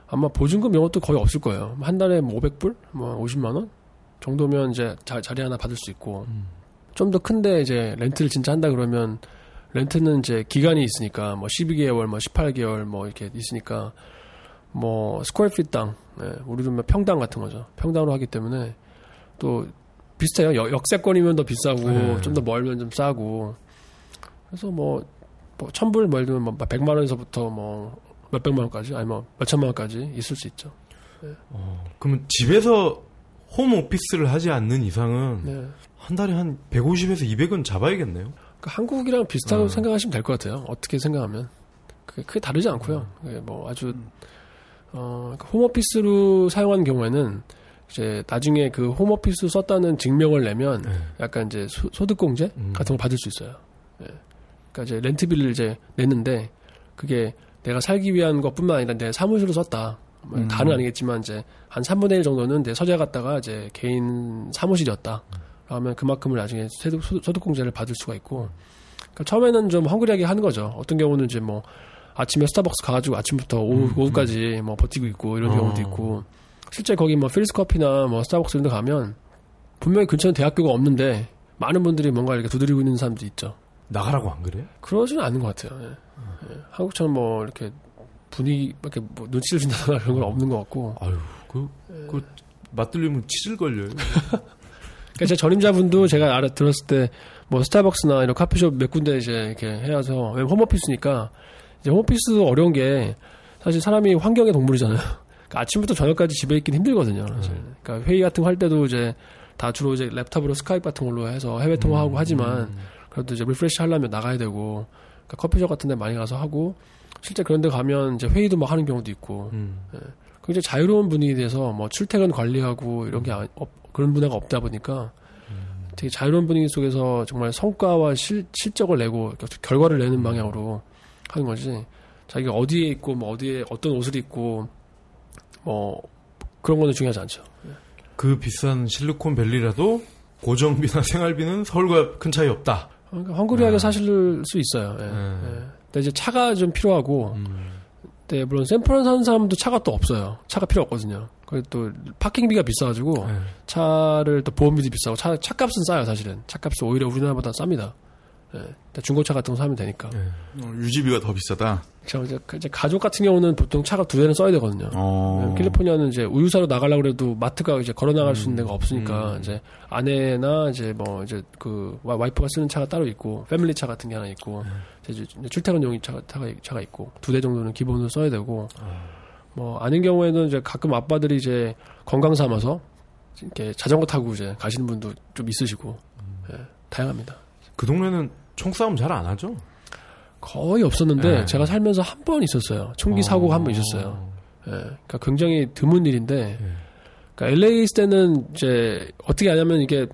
아마 보증금 이런 것도 거의 없을 거예요. 한 달에 뭐 500불? 뭐 50만 원? 정도면 이제 자, 자리 하나 받을 수 있고 음. 좀더 큰데 이제 렌트를 진짜 한다 그러면 렌트는 이제 기간이 있으니까 뭐 12개월, 뭐 18개월 뭐 이렇게 있으니까 뭐 square feet당 예, 우리도 뭐 평당 같은 거죠. 평당으로 하기 때문에 또 비슷해요. 역- 역세권이면 더 비싸고 네. 좀더 멀면 좀 싸고 그래서 뭐, 뭐 천불 뭐 예를 들면 뭐 백만 원에서부터 뭐 몇백만 원까지 아니 뭐 몇천만 원까지 있을 수 있죠. 어, 그러면 집에서 홈 오피스를 하지 않는 이상은 네. 한 달에 한 150에서 200은 잡아야겠네요. 그러니까 한국이랑 비슷하다고 음. 생각하시면 될 것 같아요. 어떻게 생각하면 그게 크게 다르지 않고요. 그게 뭐 아주 어, 그러니까 홈 오피스로 사용하는 경우에는 이제 나중에 그 홈오피스 썼다는 증명을 내면 네. 약간 이제 소, 소득공제 음. 같은 걸 받을 수 있어요. 예. 그러니까 이제 렌트비를 이제 냈는데 그게 내가 살기 위한 것뿐만 아니라 내 사무실로 썼다. 뭐 음. 다는 아니겠지만 이제 한 3분의 1 정도는 내 서재 갔다가 이제 개인 사무실이었다. 그러면 그만큼을 나중에 소득, 소득 공제를 받을 수가 있고. 그러니까 처음에는 좀 헝그리하게 하는 거죠. 어떤 경우는 이제 뭐 아침에 스타벅스 가가지고 아침부터 오후, 음, 오후까지 뭐 버티고 있고 이런 어. 경우도 있고. 실제 거기 뭐 필스 커피나 뭐 스타벅스 이런 데 가면 분명히 근처에 대학교가 없는데 많은 분들이 뭔가 이렇게 두드리고 있는 사람도 있죠. 나가라고 안 그래요? 그러지는 않은 것 같아요. 예. 예. 한국처럼 뭐 이렇게 분위기 이렇게 뭐 눈치를 준다거나 그런 건 없는 것 같고. 아유, 그, 그 맛 들리면 치질 걸려요. 그러니까 제 전임자분도 제가 알아 들었을 때 뭐 스타벅스나 이런 카페숍 몇 군데 이제 이렇게 해서 왜냐면 home office니까 이제 home office도 어려운 게 사실 사람이 환경의 동물이잖아요. 그러니까 아침부터 저녁까지 집에 있긴 힘들거든요. 사실. 그러니까 회의 같은 거 할 때도 이제 다 주로 이제 laptop으로 스카이프 같은 걸로 해서 해외 통화하고 하지만 그래도 이제 refresh 하려면 나가야 되고 그러니까 커피숍 같은 데 많이 가서 하고 실제 그런 데 가면 이제 회의도 막 하는 경우도 있고 음. 굉장히 자유로운 분위기에 대해서 뭐 출퇴근 관리하고 이런 게 아- 없- 그런 문화가 없다 보니까 되게 자유로운 분위기 속에서 정말 성과와 실, 실적을 내고 결과를 내는 방향으로 하는 거지. 자기가 어디에 있고 뭐 어디에 어떤 옷을 입고 뭐 그런 거는 중요하지 않죠. 그 비싼 실리콘밸리라도 고정비나 생활비는 서울과 큰 차이 없다. 그러니까 헝그리하게 아. 사실 수 있어요. 예. 음. 예. 근데 이제 차가 좀 필요하고, 음. 네, 물론 샌프란 사는 사람도 차가 또 없어요. 차가 필요 없거든요. 그리고 또 파킹비가 비싸가지고 네. 차를 또 보험비도 비싸고 차 차값은 싸요 사실은. 차값이 오히려 우리나라보다 쌉니다. 예. 중고차 같은 거 사면 되니까. 네. 어, 유지비가 더 비싸다. 저 이제, 그 이제 가족 같은 경우는 보통 차가 두 대는 써야 되거든요. 어. 네, 캘리포니아는 이제 우유 사러 나가려고 그래도 마트가 이제 걸어 나갈 수 있는 데가 없으니까 음. 이제 아내나 이제 뭐 이제 그 와- 와이프가 쓰는 차가 따로 있고 패밀리 차 같은 게 하나 있고 이제 이제 출퇴근용이 차가 차가, 차가 있고 두 대 정도는 기본으로 써야 되고 뭐 아닌 경우에는 이제 가끔 아빠들이 이제 건강 삼아서 이렇게 자전거 타고 이제 가시는 분도 좀 있으시고 예, 다양합니다. 그 동네는 총싸움 잘 안 하죠? 거의 없었는데 네. 제가 살면서 한 번 있었어요. 총기 사고가 한 번 있었어요. 예, 그러니까 굉장히 드문 일인데, 예. 그러니까 LA 있을 때는 이제 어떻게 하냐면 이게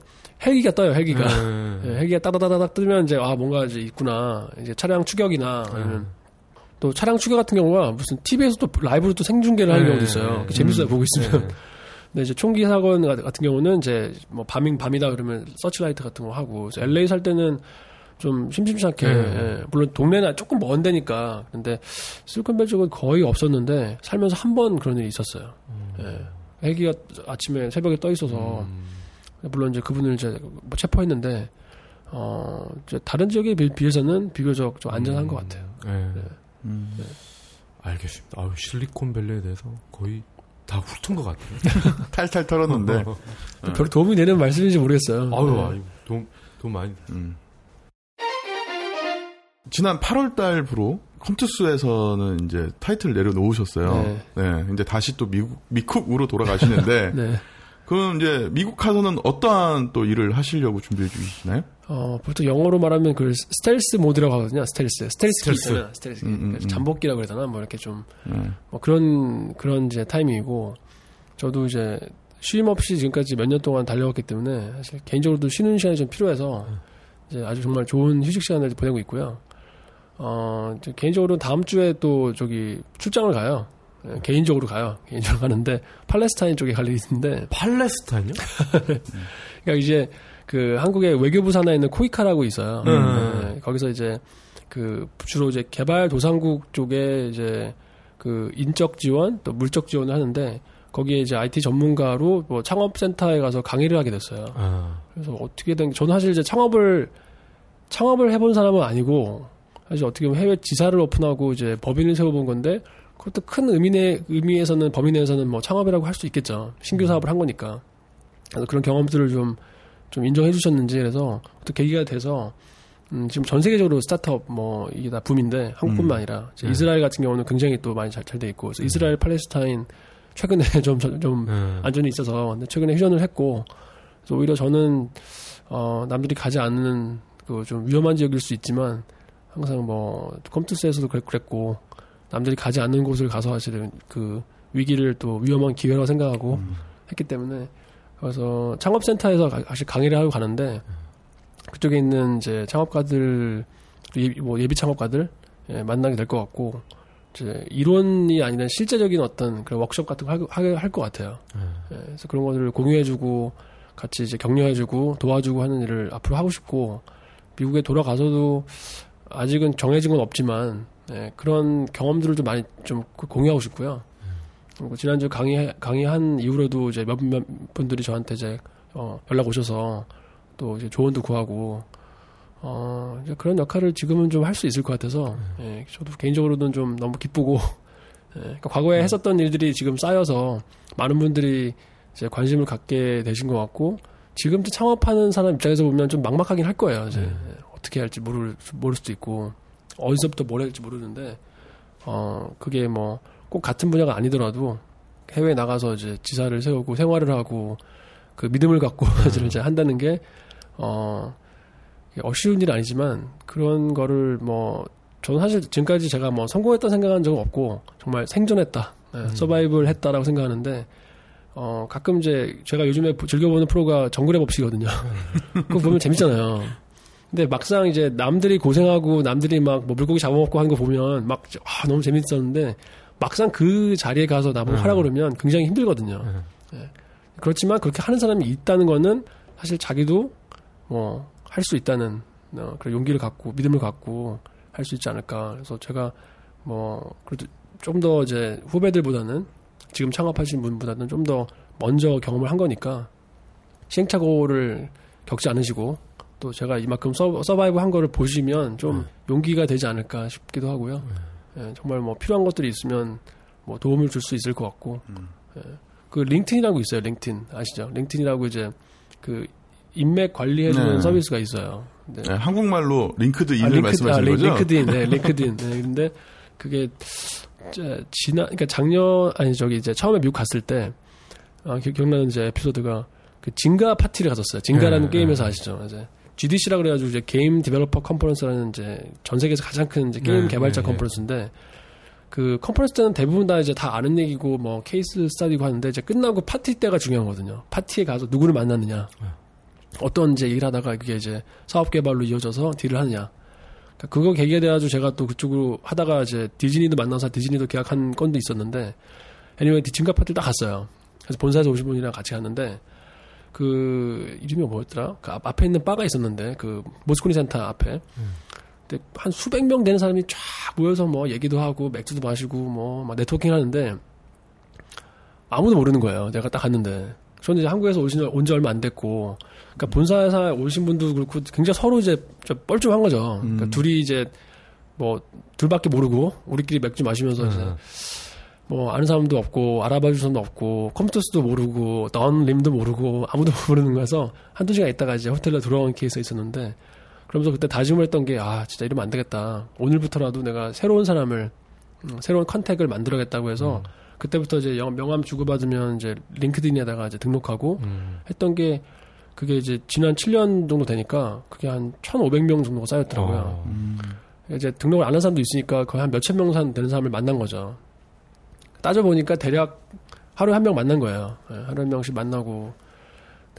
헬기가 떠요, 헬기가. 네. <laughs> 예, 헬기가 따다다다닥 뜨면 이제 아 뭔가 이제 있구나. 이제 차량 추격이나 아니면 또 차량 추격 같은 경우가 무슨 TV에서 또 라이브로 또 생중계를 하는 네. 경우도 있어요. 네. 그 재밌어요, 보고 있으면. 네. 근데 이제 총기 사건 같은 경우는 이제 뭐 밤인 밤이다 그러면 서치라이트 같은 거 하고 LA 살 때는 좀 심심치 않게 네. 예, 물론 동네나 조금 먼 데니까 근데 실리콘밸리 쪽은 거의 없었는데 살면서 한 번 그런 일이 있었어요. 예. 헬기가 아침에 새벽에 떠 있어서 음. 물론 이제 그분을 이제 뭐 체포했는데 어 이제 다른 지역에 비- 비해서는 비교적 좀 안전한 것 같아요. 네. 음. 알겠습니다. 아유, 실리콘밸리에 대해서 거의 다 훑은 것 같아요. <laughs> 탈탈 털었는데. 별 도움이 되는 말씀인지 모르겠어요. 아유, 네. 아유, 돈, 돈 많이. 음. 지난 8월 달부로 컴투스에서는 이제 타이틀 내려놓으셨어요. 네. 네. 이제 다시 또 미국, 미쿡으로 돌아가시는데, <laughs> 네. 그럼 이제 미국 가서는 어떠한 또 일을 하시려고 준비해 주시나요? 어, 보통 영어로 말하면 그 stealth mode라고 하거든요. stealth. stealth. stealth. 있잖아요. 스텔스. 음, 음, 그래서 음. 잠복기라고 되나? 뭐 이렇게 좀, 네. 뭐 그런, 그런 이제 타이밍이고, 저도 이제 쉼 없이 지금까지 몇 년 동안 달려왔기 때문에 사실 개인적으로도 쉬는 시간이 좀 필요해서 이제 아주 정말 좋은 휴식 시간을 보내고 있고요. 어, 이제 개인적으로 다음 주에 또 저기 출장을 가요. 예, 개인적으로 가요. 개인적으로 가는데 팔레스타인 쪽에 갈 일이 있는데 팔레스타인요? <laughs> 그러니까 이제 그 한국의 외교부 산하에 있는 코이카라고 있어요. 음. 네, 거기서 이제 그 주로 이제 개발 도상국 쪽에 이제 그 인적 지원 또 물적 지원을 하는데 거기에 이제 IT 전문가로 뭐 창업센터에 가서 강의를 하게 됐어요. 아, 그래서 어떻게 된 저는 사실 이제 창업을 창업을 해본 사람은 아니고 사실 어떻게 보면 해외 지사를 오픈하고 이제 법인을 세워본 건데 그것도 큰 의미내 의미에서는 법인 내에서는 뭐 창업이라고 할 수 있겠죠. 신규 사업을 한 거니까. 그래서 그런 경험들을 좀 좀 인정해 주셨는지 그래서 또 계기가 돼서 음, 지금 전 세계적으로 스타트업 뭐 이게 다 붐인데 한국뿐만 아니라 이제 네. 이스라엘 같은 경우는 굉장히 또 많이 잘돼 있고 그래서 이스라엘 팔레스타인 최근에 <laughs> 좀좀 네. 안전이 있어서 근데 최근에 휴전을 했고 그래서 오히려 저는 어 남들이 가지 않는 그 좀 위험한 지역일 수 있지만 항상 뭐 컴투스에서도 그랬- 그랬고 남들이 가지 않는 곳을 가서 사실은 그 위기를 또 위험한 기회라고 생각하고 했기 때문에 그래서 창업센터에서 가- 사실 강의를 하고 가는데 그쪽에 있는 이제 창업가들 예비, 뭐 예비 창업가들 예, 만나게 될 것 같고 이제 이론이 아니라 실제적인 어떤 그런 워크숍 같은 거 할것 같아요. 예, 그래서 그런 것들을 공유해주고 같이 이제 격려해주고 도와주고 하는 일을 앞으로 하고 싶고 미국에 돌아가서도 아직은 정해진 건 없지만 예, 그런 경험들을 좀 많이 좀 공유하고 싶고요. 그리고 지난주 강의 강의한 이후로도 이제 몇, 몇 분들이 저한테 이제 어, 연락 오셔서 또 이제 조언도 구하고 어, 이제 그런 역할을 지금은 좀 할 수 있을 것 같아서 예, 저도 개인적으로는 좀 너무 기쁘고 예, 그러니까 과거에 했었던 일들이 지금 쌓여서 많은 분들이 이제 관심을 갖게 되신 것 같고 지금도 창업하는 사람 입장에서 보면 좀 막막하긴 할 거예요. 이제 예, 어떻게 할지 모를 모를 수도 있고 어디서부터 뭘 할지 모르는데 어 그게 뭐 꼭 같은 분야가 아니더라도 해외에 나가서 이제 지사를 세우고 생활을 하고 그 믿음을 갖고 <laughs> 이제 한다는 게 어, 어쉬운 일은 아니지만 그런 거를 뭐 저는 사실 지금까지 제가 뭐 성공했다 생각한 적은 없고 정말 생존했다 네, 서바이벌 했다라고 생각하는데 어 가끔 이제 제가 요즘에 즐겨보는 프로가 정글의 법칙이거든요. <laughs> 그거 보면 재밌잖아요. 근데 막상 이제 남들이 고생하고 남들이 막 뭐 물고기 잡아먹고 하는 거 보면 막 아, 너무 재밌었는데 막상 그 자리에 가서 나보고 하라 그러면 굉장히 힘들거든요. 예. 그렇지만 그렇게 하는 사람이 있다는 거는 사실 자기도 뭐 할 수 있다는 어, 그런 용기를 갖고 믿음을 갖고 할 수 있지 않을까. 그래서 제가 뭐 그래도 좀 더 이제 후배들보다는 지금 창업하신 분보다는 좀 더 먼저 경험을 한 거니까 시행착오를 겪지 않으시고 또 제가 이만큼 서, 서바이브 한 거를 보시면 좀 용기가 되지 않을까 싶기도 하고요. 예, 정말 뭐 필요한 것들이 있으면 뭐 도움을 줄 수 있을 것 같고 예. 그 LinkedIn이라고 있어요. LinkedIn 아시죠? LinkedIn이라고 이제 그 인맥 관리해주는 네. 서비스가 있어요. 네. 네, 한국말로 링크드인을 아, 링크- 말씀하시는 아, 링- 거죠? 링크드인, 네, <laughs> 링크드인. 네, 근데 그게 저, 지난, 그러니까 작년 아니 저기 이제 처음에 미국 갔을 때 아, 기, 억나는 이제 에피소드가 그 Zynga 파티를 갔었어요. Zynga라는 네, 게임에서 네. 아시죠? 이제 GDC라 그래가지고 이제 Game Developer Conference라는 이제 전 세계에서 가장 큰 이제 게임 네, 개발자 네, 네. conference인데 그 컨퍼런스 때는 대부분 다 이제 다 아는 얘기고 뭐 case study고 하는데 이제 끝나고 파티 때가 중요하거든요. 파티에 가서 누구를 만났느냐. 어떤 이제 일을 하다가 그게 이제 사업 개발로 이어져서 deal을 하느냐. 그러니까 그거 계기에 돼가지고 제가 또 그쪽으로 하다가 이제 디즈니도 만나서 디즈니도 계약한 건도 있었는데 anyway 진가 파티를 딱 갔어요. 그래서 본사에서 오신 분이랑 같이 갔는데 그 이름이 뭐였더라? 그 앞, 앞에 있는 바가 있었는데 그 모스코니 센터 앞에. 근데 한 수백 명 되는 사람이 쫙 모여서 뭐 얘기도 하고 맥주도 마시고 뭐 막 네트워킹 하는데 아무도 모르는 거예요. 내가 딱 갔는데. 저는 이제 한국에서 오신 온지 얼마 안 됐고, 그러니까 본사에 오신 분도 그렇고 굉장히 서로 이제 좀 뻘쭘한 거죠. 그러니까 둘이 이제 뭐 둘밖에 모르고 우리끼리 맥주 마시면서 이제 뭐 아는 사람도 없고 알아봐 줄 사람도 없고 컴투스도 모르고 돈 림도 모르고 아무도 <laughs> 모르는 거여서 한두 시간 있다가 이제 호텔로 돌아온 케이스가 있었는데 그러면서 그때 다짐을 했던 게 아 진짜 이러면 안 되겠다 오늘부터라도 내가 새로운 사람을 음, 새로운 컨택을 만들어야겠다고 해서 그때부터 이제 영- 명함 주고받으면 이제 링크드인에다가 이제 등록하고 음. 했던 게 그게 이제 지난 7년 정도 되니까 그게 한 1,500명 정도가 쌓였더라고요. 어. 음. 이제 등록을 안 한 사람도 있으니까 거의 한 몇천 명 산- 되는 사람을 만난 거죠. 따져보니까 대략 하루에 한 명 만난 거예요. 예, 하루에 한 명씩 만나고.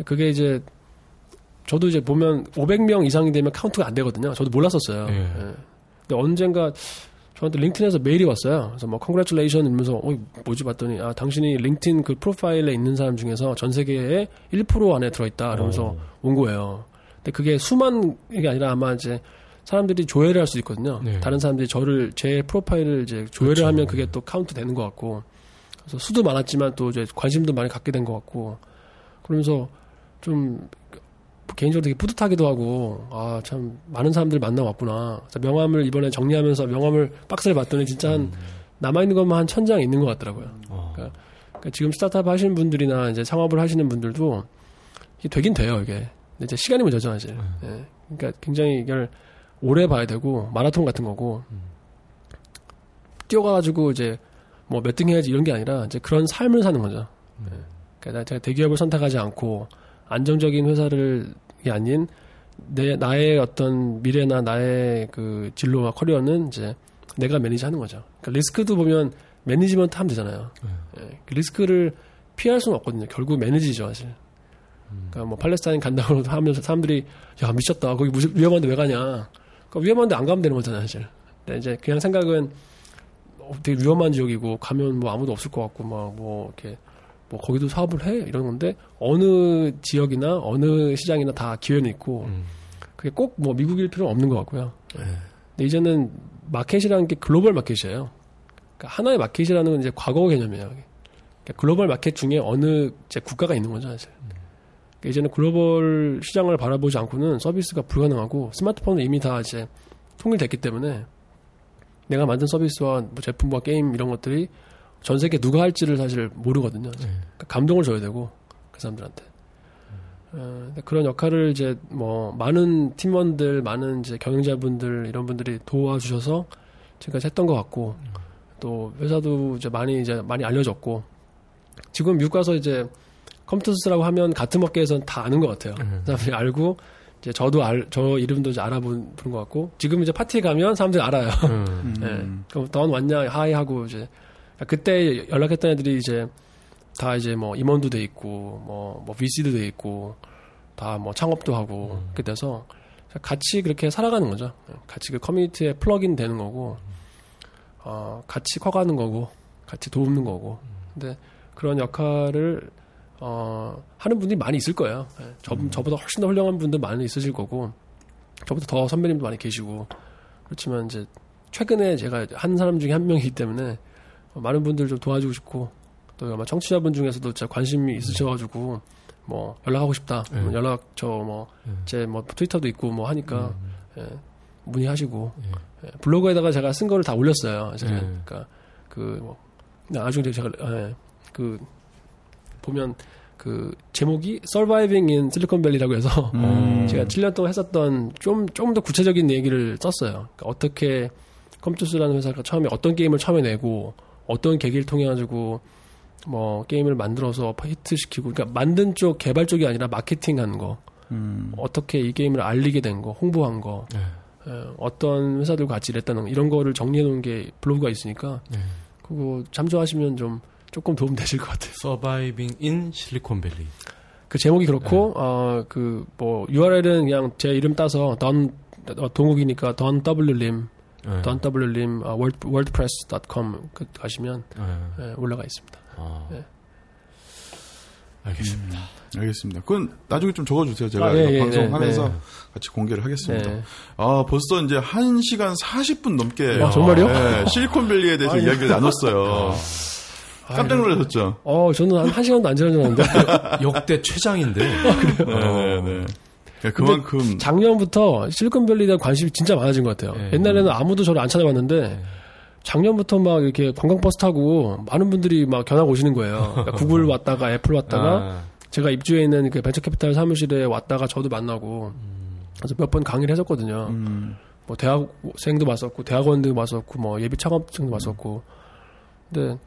그게 이제 저도 이제 보면 500명 이상이 되면 카운트가 안 되거든요. 저도 몰랐었어요. 예. 예. 근데 언젠가 저한테 링크드인에서 메일이 왔어요. 그래서 뭐 congratulation 이러면서 어 뭐지 봤더니 아 당신이 링크드인 그 profile에 있는 사람 중에서 전 세계에 1% 안에 들어 있다. 이러면서 어. 온 거예요. 근데 그게 수만 게 아니라 아마 이제 사람들이 조회를 할 수 있거든요. 네. 다른 사람들이 저를 제 profile을 이제 조회를 그렇죠. 하면 그게 또 카운트 되는 것 같고 그래서 수도 많았지만 또 이제 관심도 많이 갖게 된 것 같고 그러면서 좀 개인적으로 되게 뿌듯하기도 하고 아 참 많은 사람들 만나 왔구나. 명함을 이번에 정리하면서 명함을 박스를 봤더니 진짜 한 남아 있는 것만 한 천 장 있는 것 같더라고요. 어. 그러니까 그러니까 지금 스타트업 하시는 분들이나 이제 창업을 하시는 분들도 이게 되긴 돼요 이게. 근데 이제 시간이 문제죠 사실. 예. 그러니까 굉장히 이걸 오래 봐야 되고 마라톤 같은 거고 뛰어가가지고 이제 뭐 몇 등 해야지 이런 게 아니라 이제 그런 삶을 사는 거죠. 예. 그러니까 제가 대기업을 선택하지 않고 안정적인 회사를 이 아닌 내 나의 어떤 미래나 나의 그 진로와 커리어는 이제 내가 manage하는 거죠. 그러니까 리스크도 보면 management 하면 되잖아요. 예, 그 리스크를 피할 수는 없거든요. 결국 manage죠, 사실. 그러니까 뭐 팔레스타인 간다고 <laughs> 하면서 사람들이 야 미쳤다. 거기 무슨 위험한데 왜 가냐? 그러니까 위험한데 안 가면 되는 거잖아요, 사실. 근데 이제 그냥 생각은 어, 되게 위험한 지역이고 가면 뭐 아무도 없을 것 같고 막 뭐 이렇게 뭐 거기도 사업을 해 이런 건데 어느 지역이나 어느 시장이나 다 기회는 있고 음. 그게 꼭 뭐 미국일 필요는 없는 것 같고요. 근데 이제는 마켓이라는 게 글로벌 마켓이에요. 그러니까 하나의 마켓이라는 건 이제 과거 개념이에요. 그러니까 글로벌 마켓 중에 어느 이제 국가가 있는 거죠, 사실. 그러니까 이제는 글로벌 시장을 바라보지 않고는 서비스가 불가능하고 스마트폰은 이미 다 이제 통일됐기 때문에 내가 만든 서비스와 뭐 제품과 게임 이런 것들이 전 세계 누가 할지를 사실 모르거든요. 그러니까 감동을 줘야 되고 그 사람들한테. 어, 그런 역할을 이제 뭐 많은 팀원들, 많은 이제 경영자분들 이런 분들이 도와주셔서 지금까지 했던 것 같고 또 회사도 이제 많이 이제 많이 알려졌고 지금 미국 가서 이제 컴투스라고 하면 같은 업계에서는 다 아는 것 같아요. 사람들이 알고 이제 저도 알, 저 이름도 이제 알아보는 것 같고 지금 이제 파티에 가면 사람들이 알아요. 음. 예. <laughs> 그럼 돈 왔냐 hi 하고 이제 그때 연락했던 애들이 이제 다 이제 뭐 임원도 돼 있고 뭐, 뭐 VC도 돼 있고 다 뭐 창업도 하고 음. 그렇게 돼서 같이 그렇게 살아가는 거죠. 같이 그 커뮤니티에 plug in 되는 거고 어, 같이 커가는 거고 같이 도우는 거고 근데 그런 역할을 어, 하는 분들이 많이 있을 거예요. 예, 저, 저보다 훨씬 더 훌륭한 분들 많이 있으실 거고 저보다 더 선배님도 많이 계시고 그렇지만 이제 최근에 제가 한 사람 중에 한 명이기 때문에 어, 많은 분들 좀 도와주고 싶고 또 아마 청취자분 중에서도 진짜 관심이 있으셔가지고 뭐 연락하고 싶다 네. 뭐 연락 저뭐제뭐 트위터도 있고 뭐 하니까 예, 문의하시고 예, 블로그에다가 제가 쓴 거를 다 올렸어요. 네. 그러니까 그 뭐 나중에 제가 예, 그 보면 그 제목이 Surviving in Silicon밸리라고 해서 음. <laughs> 제가 7년 동안 했었던 좀 좀 더 구체적인 얘기를 썼어요. 그러니까 어떻게 컴퓨터스라는 회사가 처음에 어떤 게임을 처음에 내고 어떤 계기를 통해 가지고 뭐 게임을 만들어서 히트시키고 그러니까 만든 쪽 개발 쪽이 아니라 마케팅한 거 음. 어떻게 이 게임을 알리게 된 거 홍보한 거 네. 예, 어떤 회사들과 같이 일했다는 거 이런 거를 정리해 놓은 게 블로그가 있으니까 네. 그거 참조하시면 좀 조금 도움 되실 것 같아요. Surviving in 실리콘밸리. 그 제목이 그렇고 어그 뭐 URL은 그냥 제 이름 따서 던 어, 동욱이니까 던 W님 네. 던 W님 어, 월- wordpress.com 그 가시면 네. 예, 올라가 있습니다. 아. 네. 알겠습니다. 알겠습니다. 그건 나중에 좀 적어주세요. 제가 아, 예, 예, 방송하면서 네, 같이 공개를 하겠습니다. 네. 아, 벌써 이제 1 시간 40분 넘게. 아, 정말요? 네, 실리콘밸리에 대해서. 이야기를 나눴어요. 깜짝 놀라셨죠? 어 저는 한, 한 시간도 안 지난 줄 알았는데 역대 최장인데. <laughs> 네, 네. 네, 그만큼. 작년부터 실리콘밸리에 대한 관심이 진짜 많아진 것 같아요. 네. 옛날에는 아무도 저를 안 찾아봤는데 작년부터 막 이렇게 관광버스 타고 많은 분들이 막 견학 오시는 거예요. 그러니까 <laughs> 구글 왔다가 애플 왔다가 아, 제가 입주해 있는 그 벤처캐피탈 사무실에 왔다가 저도 만나고 그래서 몇 번 강의를 했었거든요. 음, 뭐 대학생도 봤었고 대학원도 봤었고 뭐 예비 창업생도 봤었고 근데 그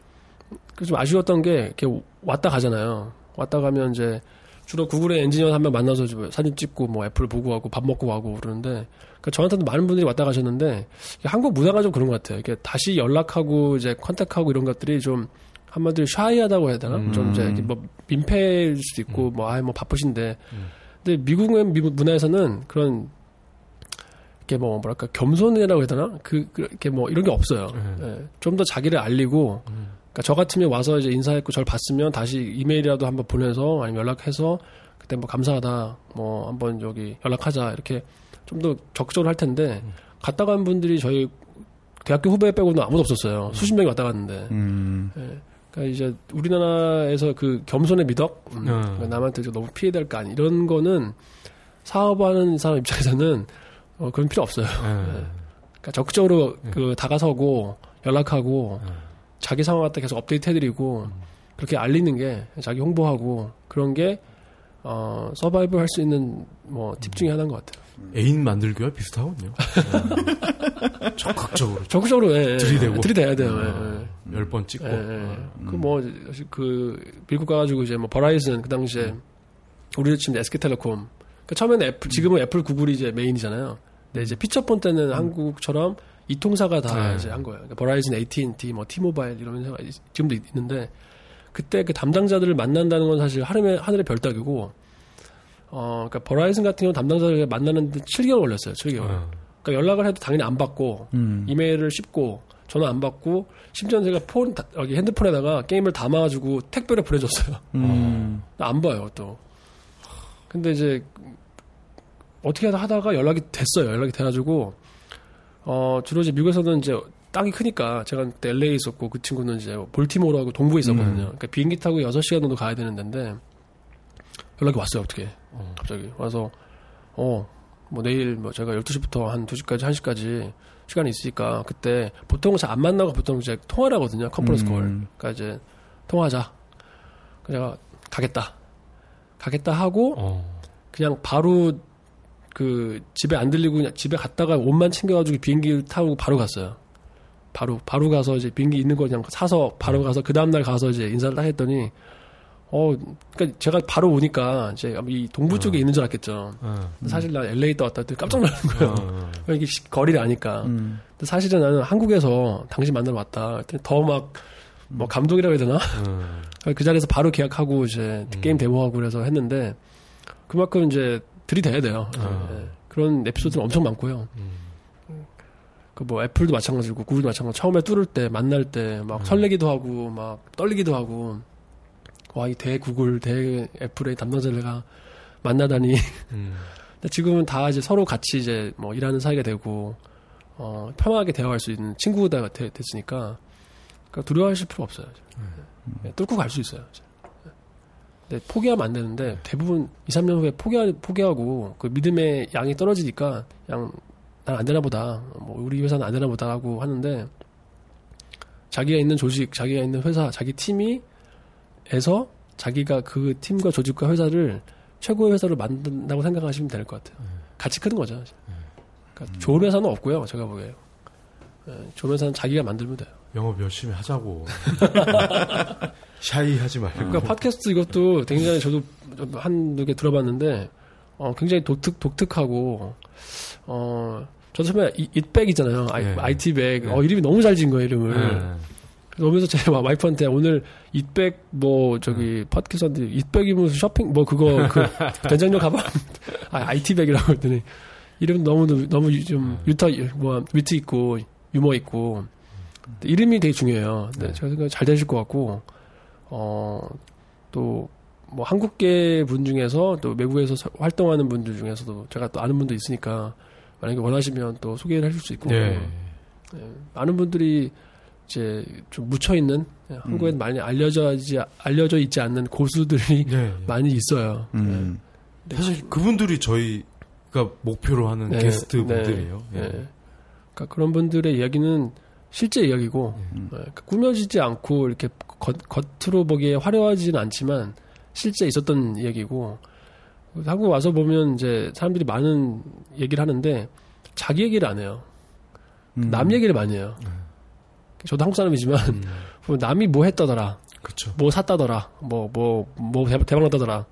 좀 아쉬웠던 게 이렇게 왔다 가잖아요. 왔다 가면 이제 주로 구글의 엔지니어 한 명 만나서 좀 사진 찍고 뭐 애플 보고 하고 밥 먹고 가고 그러는데 그러니까 저한테도 많은 분들이 왔다 가셨는데 한국 문화가 좀 그런 것 같아요. 이게 다시 연락하고 이제 contact하고 이런 것들이 좀 한마디로 샤이하다고 해야 되나? 좀 이제 이렇게 뭐 민폐일 수도 있고 뭐 아예 뭐 바쁘신데 근데 미국의 미국 문화에서는 그런 이렇게 뭐 뭐랄까 겸손이라고 해야 되나? 그 그렇게 뭐 이런 게 없어요. 예. 좀더 자기를 알리고 그러니까 저 같으면 와서 이제 인사했고 저를 봤으면 다시 이메일이라도 한번 보내서 아니면 연락해서 그때 뭐 감사하다 뭐 한번 여기 연락하자 이렇게 좀 더 적극적으로 할 텐데 갔다 간 분들이 저희 대학교 후배 빼고는 아무도 없었어요. 수십 명이 왔다 갔는데. 음, 그러니까 이제 우리나라에서 그 겸손의 미덕, 음, 음. 그러니까 남한테 좀 너무 피해 될거 아니 이런 거는 사업하는 사람 입장에서는 어, 그런 필요 없어요. 네. 그러니까 적극적으로 그 다가서고 연락하고 자기 상황 갖다 계속 업데이트 해드리고 그렇게 알리는 게 자기 홍보하고 그런 게 어, 서바이브 할수 있는 뭐 팁 중에 하나인 것 같아요. 애인 만들기와 비슷하군요. 네. <laughs> 적극적으로 적극적으로 예, 예. 들이대고. 들이대야 돼요. 예, 예. 열번 찍고. 예, 예. 그뭐 그 미국 가가지고 이제 뭐 Verizon 그 당시에 우리도 지금 SK텔레콤. 그 처음에는 애플 지금은 애플 구글이 이제 메인이잖아요. 근데 이제 피처폰 때는 한국처럼 이통사가 다 네. 이제 한 거예요. 그러니까 Verizon, AT&T, 뭐 T-Mobile 이런 회사가 있- 지금도 있- 있는데 그때 그 담당자들을 만난다는 건 사실 하늘의 하늘의 별따기고. 어, 그러니까 버라이즌 같은 경우 담당자를 만나는데 7개월 걸렸어요. 7개월. 어. 그러니까 연락을 해도 당연히 안 받고 음. 이메일을 씹고 전화 안 받고 심지어 제가 폰 다- 여기 핸드폰에다가 게임을 담아가지고 택배로 보내줬어요. 음. 안 봐요 또. 근데 이제 어떻게 하다 하다가 연락이 됐어요. 연락이 돼가지고 어 주로 이제 미국에서는 이제 땅이 크니까 제가 그때 LA 에 있었고 그 친구는 이제 볼티모어하고 동부에 있었거든요. 음. 그러니까 비행기 타고 6시간 정도 가야 되는 데인데 연락이 왔어요. 어떻게 갑자기 와서 어 뭐 내일 뭐 제가 12시부터 한 2시까지 1시까지 시간이 있으니까 그때 보통 잘안 만나고 보통 이제 통화를 하거든요. 컨퍼런스 콜. 음. 그러니까 이제 통화하자. 그래서 가겠다. 가겠다 하고 어. 그냥 바로 그 집에 안 들리고 그냥 집에 갔다가 옷만 챙겨가지고 비행기 타고 바로 갔어요. 바로 바로 가서 이제 비행기 있는 거 그냥 사서 바로 가서 그 다음 날 가서 이제 인사를 딱 했더니 어 그러니까 제가 바로 오니까 이제 이 동부 쪽에 있는 줄 알았겠죠. 어. 근데 사실 나 LA 또 왔다 했더니 깜짝 놀란 거예요. 어. 이게 시- 거리를 아니까. 음. 근데 사실은 나는 한국에서 당신 만나러 왔다. 했더니 더막 뭐 감독이라고 해야 되나? <laughs> 그 자리에서 바로 계약하고 이제 게임 데모하고 그래서 했는데 그만큼 이제 들이대야 돼요. 예. 그런 에피소드는 엄청 많고요. 그뭐 애플도 마찬가지고 구글도 마찬가지. 처음에 뚫을 때 만날 때 막 설레기도 하고 막 떨리기도 하고 와 이 대 구글 대 애플의 담당자를 내가 만나다니. <laughs> 근데 지금은 다 이제 서로 같이 이제 뭐 일하는 사이가 되고 어 편하게 대화할 수 있는 친구가 되- 됐으니까 그러니까 두려워하실 필요 없어요. 예, 뚫고 갈 수 있어요. 이제. 근데 포기하면 안 되는데 대부분 2, 3년 후에 포기 포기하고 그 믿음의 양이 떨어지니까 그냥 난 안 되나 보다. 뭐 우리 회사는 안 되나 보다 하고 하는데 자기가 있는 조직, 자기가 있는 회사, 자기 팀이 에서 자기가 그 팀과 조직과 회사를 최고의 회사로 만든다고 생각하시면 될 것 같아요. 같이 크는 거죠. 그러니까 좋은 회사는 없고요. 제가 보기에. 예, 좋은 회사는 자기가 만들면 돼요. 영업 열심히 하자고. <laughs> 샤이 하지 말고. 그러니까 팟캐스트 이것도 굉장히 저도 한두 개 들어봤는데 어, 굉장히 독특 독특하고 어 저도 처음에 이- it백이잖아요. 네. IT백. 네. 어 이름이 너무 잘 지은 거예요 이름을. 네. 그러면서 제 와이프한테 오늘 it백 뭐 저기 팟캐스트한테 it백이면 쇼핑 뭐 그거 그 <laughs> 된장용 가방 아 IT백이라고 했더니 이름 너무 너무 유- 좀 유타 뭐 위트 있고 유머 있고 이름이 되게 중요해요. 네. 제가 생각에 잘 되실 것 같고 어또 뭐 한국계 분 중에서 또 외국에서 서- 활동하는 분들 중에서도 제가 또 아는 분도 있으니까 만약에 원하시면 또 소개를 해줄 수 있고 네. 예, 많은 분들이 이제 좀 묻혀 있는 한국에 는 많이 알려져지 알려져 있지 않는 고수들이 네. <laughs> 많이 있어요. 음. 네. 사실 그분들이 저희가 목표로 하는 네, 게스트 네, 분들이에요. 그러니까 그런 분들의 이야기는 실제 이야기고 네. 예, 그러니까 꾸며지지 않고 이렇게 겉, 겉으로 보기에 화려하지는 않지만 실제 있었던 이야기고 한국 와서 보면 이제 사람들이 많은 얘기를 하는데 자기 얘기를 안 해요. 음. 남 얘기를 많이 해요. 저도 한국 사람이지만 음, <laughs> 보면 남이 뭐 했다더라. 그렇죠. 뭐 샀다더라. 뭐, 뭐, 뭐 대박, 대박 났다더라.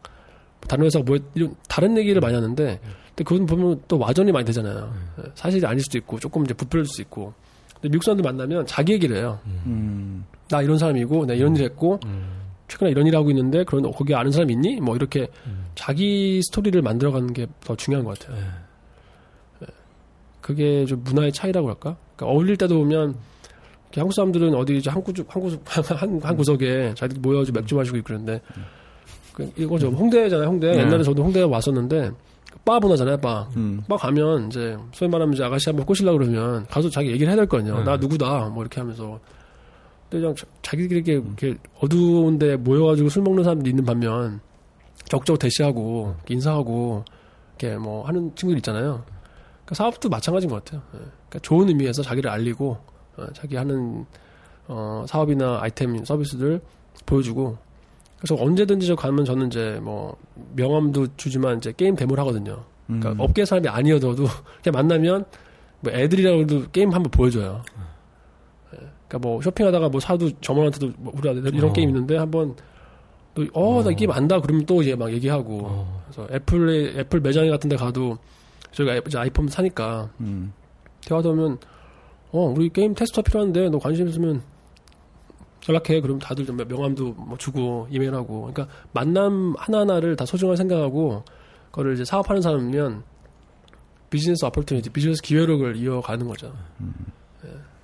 다른 회사가 뭐, 했- 이런, 다른 얘기를 많이 하는데, 근데 그건 보면 또 와전이 많이 되잖아요. 예, 사실이 아닐 수도 있고, 조금 이제 부풀릴 수도 있고. 근데 미국 사람들 만나면 자기 얘기를 해요. 음. 나 이런 사람이고, 내가 이런 일 했고, 음, 최근에 이런 일 하고 있는데, 그런, 거기 아는 사람 있니? 뭐 이렇게 음. 자기 스토리를 만들어가는 게 더 중요한 것 같아요. 예. 그게 좀 문화의 차이라고 할까? 그러니까 어울릴 때도 보면, 이렇게 한국 사람들은 어디 이제 한 구석, 한 구석, <laughs> 한, 한 구석에 자기들 모여서 맥주 마시고 있고 그러는데, 그, 이거 좀 홍대잖아요, 홍대. 네. 옛날에 저도 홍대에 왔었는데, 바 문화잖아요, 바. 음. 바 가면 이제, 소위 말하면 이제 아가씨 한번 꼬시려고 그러면, 가서 자기 얘기를 해야 될 거 아니에요. 네. 나 누구다, 뭐 이렇게 하면서. 근데 그냥 자- 자기들이 이렇게, 이렇게 어두운데 모여가지고 술 먹는 사람들이 있는 반면, 적극적으로 대시하고, 인사하고, 이렇게 뭐 하는 친구들 있잖아요. 그러니까 사업도 마찬가지인 것 같아요. 예. 그러니까 좋은 의미에서 자기를 알리고, 어, 자기 하는, 어, 사업이나 아이템, 서비스들 보여주고, 그래서 언제든지 저 가면 저는 이제 뭐, 명함도 주지만 이제 게임 데모를 하거든요. 그러니까 음. 업계 사람이 아니어도 <laughs> 그냥 만나면 뭐 애들이라고 해도 게임 한번 보여줘요. 예. 그러니까 뭐 쇼핑하다가 뭐 사도 점원한테도 뭐 우리 아들 이런 어. 게임 있는데 한번 또 어 나 이 게임 안다 그러면 또 이제 막 얘기하고 어. 그래서 애플에 애플 매장 같은데 가도 저희가 이제 아이폰 사니까 음. 대화도 하면 어 우리 게임 테스터 필요한데 너 관심 있으면 연락해 그럼 다들 좀 명함도 뭐 주고 이메일하고 그러니까 만남 하나하나를 다 소중하게 생각하고 그거를 이제 사업하는 사람이면 비즈니스 어퍼튜니티 비즈니스 기회력을 이어가는 거죠.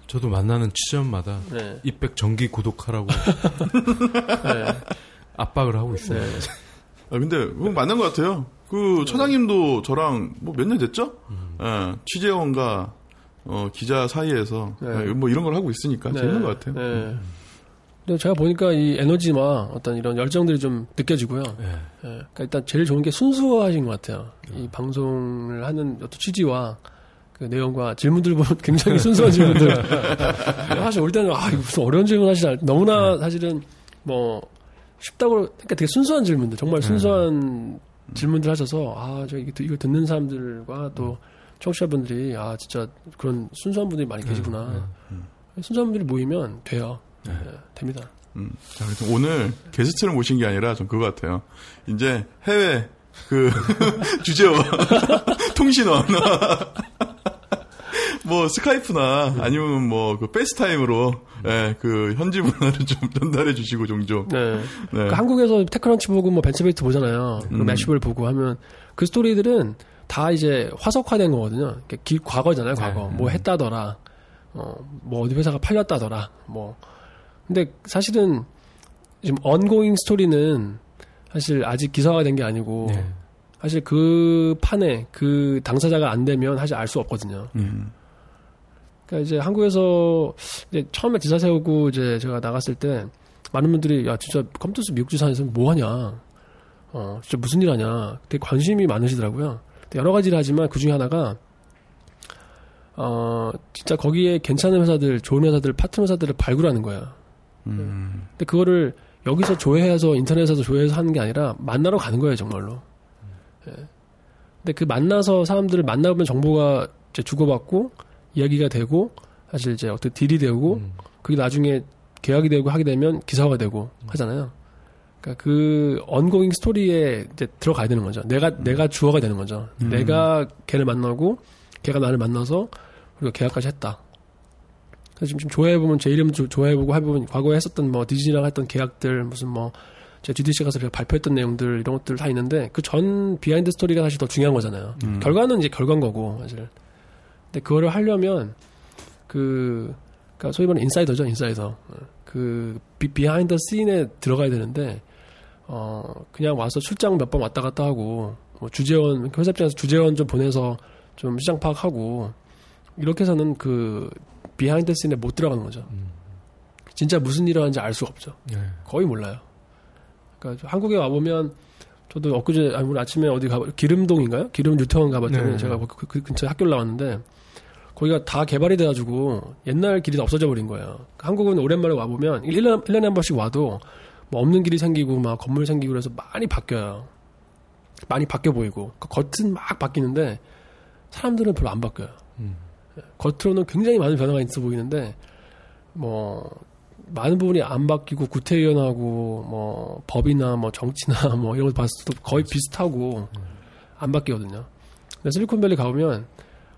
저도 만나는 취점마다 네. 이백 정기 구독하라고 <laughs> 네. 압박을 하고 있어요. 네. 아, 근데 그거 맞는 것 같아요. 그 처장님도 저랑 뭐 몇 년 됐죠? 예, 취재원과 어, 기자 사이에서 네. 예, 뭐 이런 걸 하고 있으니까 재밌는 것 같아요. 네. 근데 제가 보니까 이 에너지나 어떤 이런 열정들이 좀 느껴지고요. 네. 예, 그러니까 일단 제일 좋은 게 순수하신 것 같아요. 이 방송을 하는 어떤 취지와 그 내용과 질문들 보면 <laughs> 굉장히 순수한 질문들. <laughs> 사실 올 때는 아 이거 무슨 어려운 질문 하시나 너무나 사실은 뭐 쉽다고 그러니까 되게 순수한 질문들 정말 순수한 질문들 하셔서 아 저 이거, 듣- 이거 듣는 사람들과 또 청취자분들이 아 진짜 그런 순수한 분들이 많이 계시구나. 순수한 분들이 모이면 돼요. 예, 됩니다. 음. 자, 그래서 오늘 게스트를 모신 게 아니라 전 그거 같아요. 이제 해외 그 <laughs> 주재원 <laughs> 통신원 <laughs> 뭐 Skype나 아니면 뭐 그 FaceTime으로 예, 그 현지 문화를 좀 전달해 주시고 종종. 네. 네. 그러니까 한국에서 TechCrunch 보고 뭐 VentureBeat 보잖아요. 그 음. Mashable 보고 하면 그 스토리들은 다 이제 화석화된 거거든요. 그러니까 기- 과거잖아요, 과거. 네. 뭐 했다더라. 어, 뭐 어디 회사가 팔렸다더라. 뭐. 근데 사실은 지금 언고잉 스토리는 사실 아직 기사화 된 게 아니고 네. 사실 그 판에 그 당사자가 안 되면 사실 알 수 없거든요. 음. 그러니까 이제 한국에서 이제 처음에 지사 세우고 이제 제가 나갔을 때 많은 분들이 야 진짜 컴퓨터스 미국 지사에서 뭐 하냐, 어 진짜 무슨 일 하냐, 되게 관심이 많으시더라고요. 여러 가지를 하지만 그 중에 하나가 어 진짜 거기에 괜찮은 회사들, 좋은 회사들, 파트너 회사들을 발굴하는 거예요. 음. 근데 그거를 여기서 조회해서 인터넷에서 조회해서 하는 게 아니라 만나러 가는 거예요 정말로. 예. 근데 그 만나서 사람들을 만나보면 정보가 이제 주고받고 이야기가 되고 사실 이제 어떻게 딜이 되고 음. 그게 나중에 계약이 되고 하게 되면 기사화가 되고 하잖아요. 그러니까 그 언고잉 스토리에 이제 들어가야 되는 거죠. 내가 내가 주어가 되는 거죠. 음. 내가 걔를 만나고 걔가 나를 만나서 우리가 계약까지 했다. 지금, 지금 조회해보면 제 이름 조- 조회해보고 해보면 과거에 했었던 뭐 디즈니랑 했던 계약들 무슨 뭐 제가 GDC 가서 제가 발표했던 내용들 이런 것들 다 있는데 그 전 behind story가 사실 더 중요한 거잖아요. 음. 결과는 이제 결과인 거고 사실. 근데 그거를 하려면 그 그러니까 소위 말하는 insider죠, insider. 그 비, behind scene에 들어가야 되는데 어 그냥 와서 출장 몇 번 왔다 갔다 하고 뭐 주재원 회사 입장에서 주재원 좀 보내서 좀 시장 파악하고 이렇게 해서는 그 behind scene에 못 들어가는 거죠. 음. 진짜 무슨 일을 하는지 알 수가 없죠. 네. 거의 몰라요. 그러니까 한국에 와 보면 저도 엊그제 아니 오늘 아침에 어디 가 길음동인가요? 길음 뉴타운 가봤더니 네. 제가 그, 그 근처에 학교를 나왔는데 거기가 다 개발이 돼가지고 옛날 길이 다 없어져 버린 거예요. 그러니까 한국은 오랜만에 와 보면 1년, 1년에 한 번씩 와도 뭐 없는 길이 생기고 막 건물 생기고 그래서 많이 바뀌어요. 많이 바뀌어 보이고 그 겉은 막 바뀌는데 사람들은 별로 안 바뀌어요. 음. 겉으로는 굉장히 많은 변화가 있어 보이는데 뭐 많은 부분이 안 바뀌고 구태의원하고 뭐 법이나 뭐 정치나 <laughs> 뭐 이런 거 봤을 때도 거의 비슷하고 안 바뀌거든요. 근데 실리콘밸리 가보면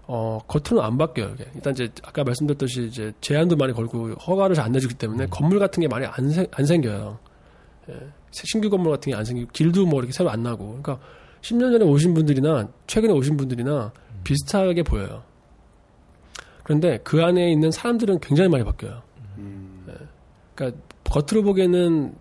어 겉으로는 안 바뀌어요. 이게. 일단 이제 아까 말씀드렸듯이 이제 제한도 많이 걸고 허가를 잘 안 내주기 때문에 건물 같은 게 많이 안, 생, 안 생겨요. 예. 신규 건물 같은 게 안 생기고 길도 뭐 이렇게 새로 안 나고 그러니까 10년 전에 오신 분들이나 최근에 오신 분들이나 비슷하게 보여요. 그런데 그 안에 있는 사람들은 굉장히 많이 바뀌어요. 예. 그러니까 겉으로 보기에는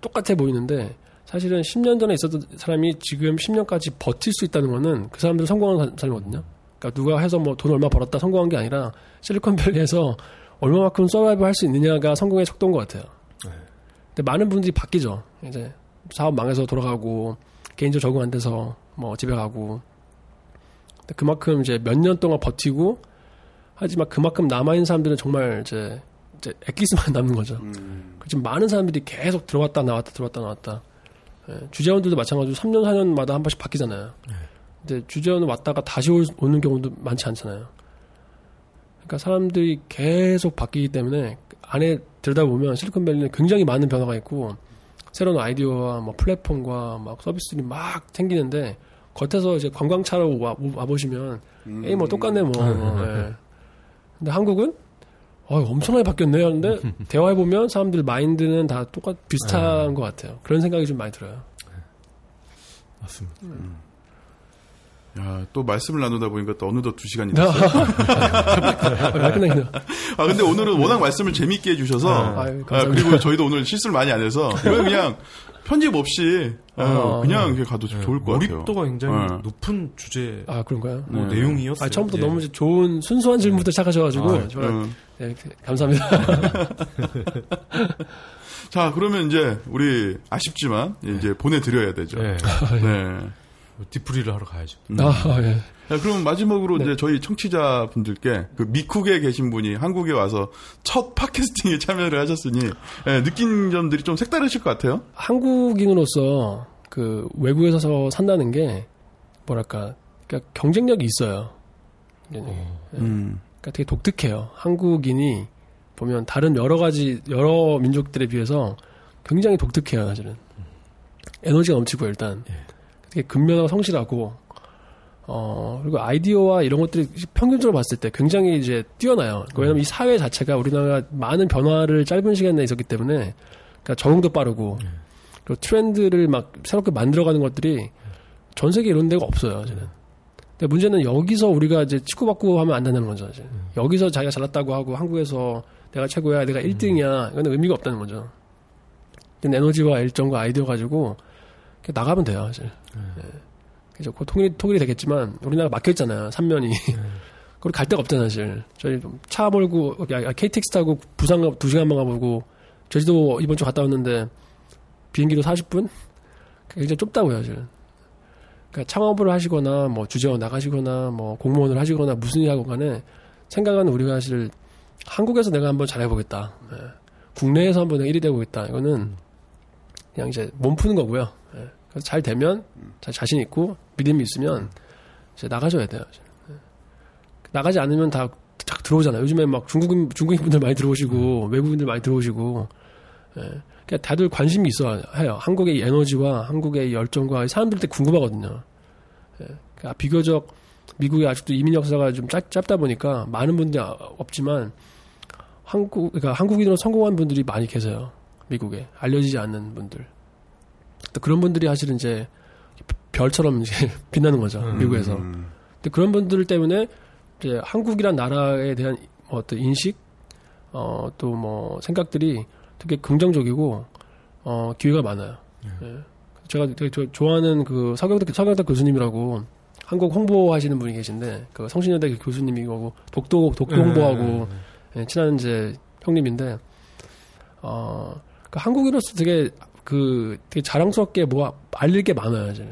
똑같아 보이는데 사실은 10년 전에 있었던 사람이 지금 10년까지 버틸 수 있다는 거는 그 사람들은 성공한 사- 사람이거든요. 그러니까 누가 해서 뭐 돈 얼마 벌었다 성공한 게 아니라 실리콘밸리에서 얼마만큼 survive 할 수 있느냐가 성공의 척도인 것 같아요. 근데 많은 분들이 바뀌죠. 이제 사업 망해서 돌아가고 개인적으로 적응 안 돼서 뭐 집에 가고 그만큼 이제 몇 년 동안 버티고 하지만 그만큼 남아있는 사람들은 정말 이제, 이제 엑기스만 <laughs> 남는 거죠. 지금 많은 사람들이 계속 들어왔다 나왔다 들어왔다 나왔다. 예, 주재원들도 마찬가지로 3년 4년마다 한 번씩 바뀌잖아요. 근데 주재원 왔다가 다시 올- 오는 경우도 많지 않잖아요. 그러니까 사람들이 계속 바뀌기 때문에 안에 들여다보면 실리콘밸리는 굉장히 많은 변화가 있고 새로운 아이디어와 뭐 플랫폼과 막 서비스들이 막 생기는데 겉에서 이제 관광차로 와, 와보시면 에이 뭐 똑같네 뭐. 뭐, 예. 근데 한국은 어, 엄청나게 바뀌었네요. 하는데 <laughs> 대화해 보면 사람들 마인드는 다 똑같 비슷한 것 같아요. 그런 생각이 좀 많이 들어요. 맞습니다. 야, 또 말씀을 나누다 보니까 또 어느덧 두 시간이 됐어요. 말 끝나겠네요. 아, 근데 오늘은 워낙 말씀을 재밌게 해주셔서, 아, 감사합니다. 그리고 저희도 오늘 실수를 많이 안 해서, 그냥 편집 없이, 어, 아, 그냥 이렇게 가도 좋을 것 같아요. 몰입도가 굉장히 네. 높은 주제 아 그런가요? 뭐 네. 내용이었어요. 아 처음부터 예. 너무 좋은 순수한 질문부터 시작하셔가지고 아, 정말 어. 네, 감사합니다. <laughs> 자, 그러면 이제, 우리, 아쉽지만, 이제 보내드려야 되죠. 네. 네. 디프리를 하러 가야죠. 아 예. 자, 그럼 마지막으로 네. 이제 저희 청취자분들께 그 미국에 계신 분이 한국에 와서 첫 팟캐스팅에 참여를 하셨으니 예, 느낀 점들이 좀 색다르실 것 같아요. 한국인으로서 그 외국에서 산다는 게 뭐랄까 그러니까 경쟁력이 있어요. 네, 네. 음. 그러니까 되게 독특해요. 한국인이 보면 다른 여러 가지 여러 민족들에 비해서 굉장히 독특해요, 사실은. 에너지가 넘치고 일단 예. 되게 근면하고 성실하고 어, 그리고 아이디어와 이런 것들이 평균적으로 봤을 때 굉장히 이제 뛰어나요. 왜냐면 이 사회 자체가 우리나라가 많은 변화를 짧은 시간 내에 있었기 때문에, 그러니까 적응도 빠르고, 그리고 트렌드를 막 새롭게 만들어가는 것들이 전 세계 이런 데가 없어요, 저는. 근데 문제는 여기서 우리가 이제 치고받고 하면 안 된다는 거죠, 이제. 여기서 자기가 잘났다고 하고 한국에서 내가 최고야, 내가 1등이야, 이건 의미가 없다는 거죠. 에너지와 일정과 아이디어 가지고 나가면 돼요, 사실. 예. 그죠. 그 통일이, 통일이 되겠지만, 우리나라 막혀있잖아요, 삼면이. <laughs> 거기 갈 데가 없잖아요, 사실. 저희 차 몰고, KTX 타고 부산 가, 2시간만 가보고, 제주도 이번 주 갔다 왔는데, 비행기로 40분? 굉장히 좁다고요, 사실. 그러니까 창업을 하시거나, 뭐, 주재원 나가시거나, 뭐, 공무원을 하시거나, 무슨 일 하고 간에, 생각은 우리가 사실, 한국에서 내가 한번 잘해보겠다. 예. 국내에서 한번 내가 1위 되보겠다. 이거는, 그냥 이제 몸 푸는 거고요. 예. 그래서 잘 되면 잘 자신 있고 믿음이 있으면 이제 나가줘야 돼요. 예. 나가지 않으면 다, 다 들어오잖아요. 요즘에 막 중국인 중국인 분들 많이 들어오시고 외국인들 많이 들어오시고 예. 그러니까 다들 관심이 있어 해요. 한국의 에너지와 한국의 열정과 사람들한테 궁금하거든요. 예. 그러니까 비교적 미국이 아직도 이민 역사가 좀 짧, 짧다 보니까 많은 분들이 없지만 한국 그러니까 한국인으로 성공한 분들이 많이 계세요. 미국에 알려지지 않는 분들. 또 그런 분들이 사실은 이제 별처럼 이제 <laughs> 빛나는 거죠 음. 미국에서. 근데 그런 분들 때문에 이제 한국이란 나라에 대한 어떤 인식, 어 또 뭐 생각들이 되게 긍정적이고 어 기회가 많아요. 예. 제가 되게 저 좋아하는 그 서경덕 서경덕 교수님이라고 한국 홍보하시는 분이 계신데 그 성신여대 교수님이고 독도 독도 홍보하고 예, 친한 이제 형님인데 어그 한국인으로서 되게 그 되게 자랑스럽게 뭐 알릴 게 많아요, 이제.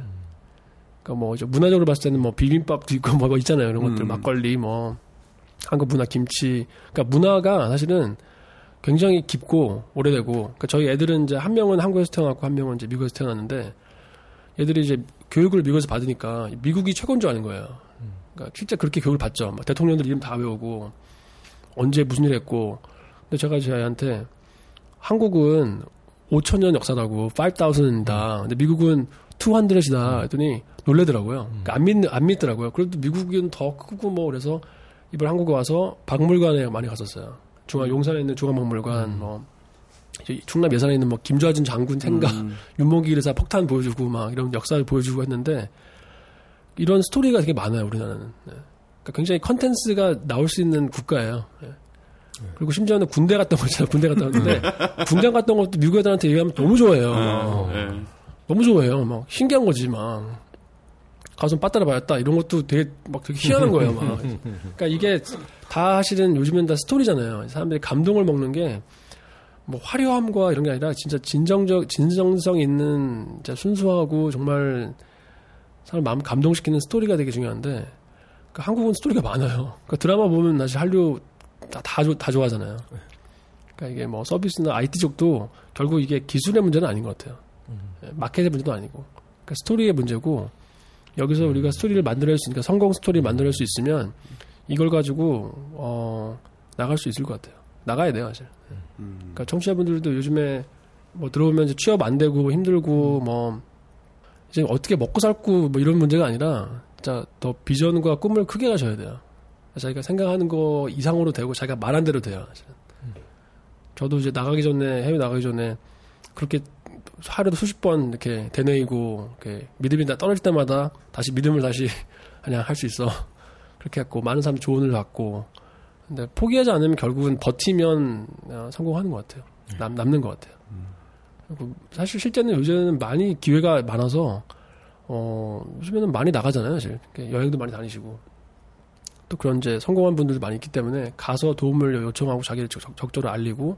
그러니까 뭐 이제 문화적으로 봤을 때는 뭐 비빔밥도 있고 뭐 있잖아요, 이런 것들 음. 막걸리 뭐 한국 문화 김치. 그러니까 문화가 사실은 굉장히 깊고 오래되고 그러니까 저희 애들은 이제 한 명은 한국에서 태어났고 한 명은 이제 미국에서 태어났는데 얘들이 이제 교육을 미국에서 받으니까 미국이 최고인 줄 아는 거예요. 그러니까 실제 그렇게 교육을 받죠. 막 대통령들 이름 다 외우고 언제 무슨 일 했고. 근데 제가 제 아이한테 한국은 5천년 역사라고 5,000이다. 근데 미국은 200이다. 했더니 놀래더라고요. 그러니까 안, 믿, 안 믿더라고요. 그래도 미국은 더 크고 뭐 그래서 이번 한국에 와서 박물관에 많이 갔었어요. 중앙 용산에 있는 중앙박물관 뭐 이제 충남 예산에 있는 뭐 김좌진 장군 생가 음. <laughs> 윤목기 의사 폭탄 보여주고 막 이런 역사를 보여주고 했는데 이런 스토리가 되게 많아요 우리나라는. 네. 그러니까 굉장히 컨텐츠가 나올 수 있는 국가예요. 예. 그리고 심지어는 군대 갔던 거잖아요. 군대 갔다 왔는데 군대 갔던 것도 미국 애들한테 얘기하면 너무 좋아해요. 막. 예. 너무 좋아해요. 막 신기한 거지 막. 가서 빠따라 봐였다 이런 것도 되게 막 되게 희한한 거예요. 막. 그러니까 이게 다 사실은 요즘엔 다 스토리잖아요. 사람들이 감동을 먹는 게 뭐 화려함과 이런 게 아니라 진짜 진정적 진정성 있는 진짜 순수하고 정말 사람 마음 감동시키는 스토리가 되게 중요한데 그러니까 한국은 스토리가 많아요. 그러니까 드라마 보면 사실 한류 다, 다, 좋- 다 좋아하잖아요. 그러니까 이게 뭐 서비스나 IT 쪽도 결국 이게 기술의 문제는 아닌 것 같아요. 예, 마켓의 문제도 아니고. 그러니까 스토리의 문제고 여기서 우리가 스토리를 만들어낼 수, 그러니까 성공 스토리를 만들어낼 수 있으면 이걸 가지고 어, 나갈 수 있을 것 같아요. 나가야 돼요, 사실. 그러니까 청취자분들도 요즘에 뭐 들어오면 이제 취업 안 되고 힘들고 뭐 이제 어떻게 먹고 살고 뭐 이런 문제가 아니라 진짜 더 비전과 꿈을 크게 가셔야 돼요. 자기가 생각하는 거 이상으로 되고 자기가 말한 대로 돼요. 저도 이제 나가기 전에 해외 나가기 전에 그렇게 하루도 수십 번 이렇게 되뇌이고 이렇게 믿음이 다 떨어질 때마다 다시 믿음을 다시 <laughs> 그냥 할 수 있어. 그렇게 했고 많은 사람 조언을 받고. 근데 포기하지 않으면 결국은 버티면 어, 성공하는 것 같아요. 남, 남는 것 같아요. 그리고 사실 실제는 요즘에는 많이 기회가 많아서 어 요즘에는 많이 나가잖아요 사실. 여행도 많이 다니시고 또 그런 이제 성공한 분들도 많이 있기 때문에 가서 도움을 요청하고 자기를 적- 적절히 알리고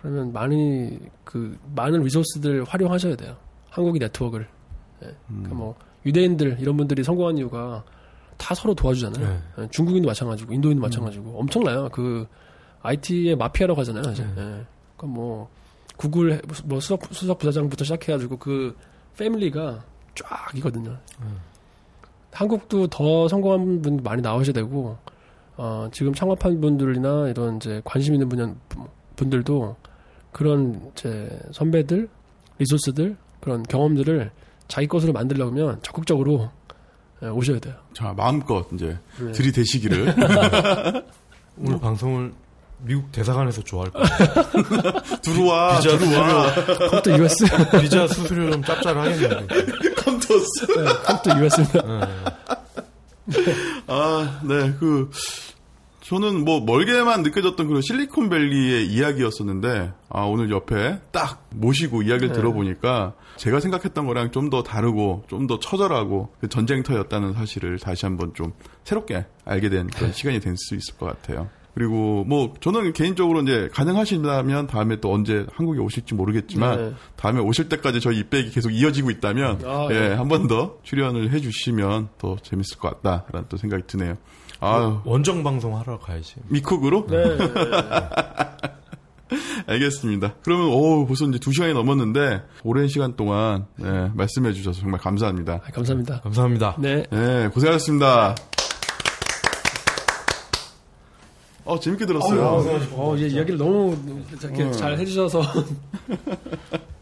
그러면 많이 그 많은 리소스들 활용하셔야 돼요. 한국이 네트워크를. 예. 그러니까 뭐 유대인들 이런 분들이 성공한 이유가 다 서로 도와주잖아요. 예, 중국인도 마찬가지고 인도인도 마찬가지고 엄청나요. 그 IT의 마피아라고 하잖아요. 이제. 예. 그러니까 뭐 구글 해- 뭐 수석 수석 부사장부터 시작해가지고 그 패밀리가 쫙이거든요. 한국도 더 성공한 분 많이 나오셔야 되고 어, 지금 창업한 분들이나 이런 이제 관심 있는 분야 분들도 그런 이제 선배들, 리소스들 그런 경험들을 자기 것으로 만들려면 적극적으로 네, 오셔야 돼요. 자, 마음껏 이제 네. 들이대시기를. <laughs> 오늘 방송을 미국 대사관에서 좋아할 거야. <laughs> 들어와, 비자 들어와. 컴퓨터 US. 비자 수수료 좀 짭짤하겠는데. 컴퓨터스. 네, 컴퓨터 US입니다. 아, 네, 그, 저는 뭐 멀게만 느껴졌던 그런 실리콘밸리의 이야기였었는데, 아, 오늘 옆에 딱 모시고 이야기를 네. 들어보니까 제가 생각했던 거랑 좀 더 다르고, 좀 더 처절하고, 그 전쟁터였다는 사실을 다시 한번 좀 새롭게 알게 된 그런 네. 시간이 될 수 있을 것 같아요. 그리고 뭐 저는 개인적으로 이제 가능하신다면 다음에 또 언제 한국에 오실지 모르겠지만 네. 다음에 오실 때까지 저희 입백이 계속 이어지고 있다면 아, 예, 예. 한번 더 출연을 해주시면 더 재밌을 것 같다라는 또 생각이 드네요. 아유 원정 방송 하러 가야지. 미쿡으로 <laughs> 네. 알겠습니다. 그러면 오 벌써 이제 두 시간이 넘었는데 오랜 시간 동안 예, 말씀해 주셔서 정말 감사합니다. 아, 감사합니다. 감사합니다. 네. 예, 고생하셨습니다. 어 재밌게 들었어요. 어, 이제 이야기를 너무 이렇게 잘 해주셔서 <laughs>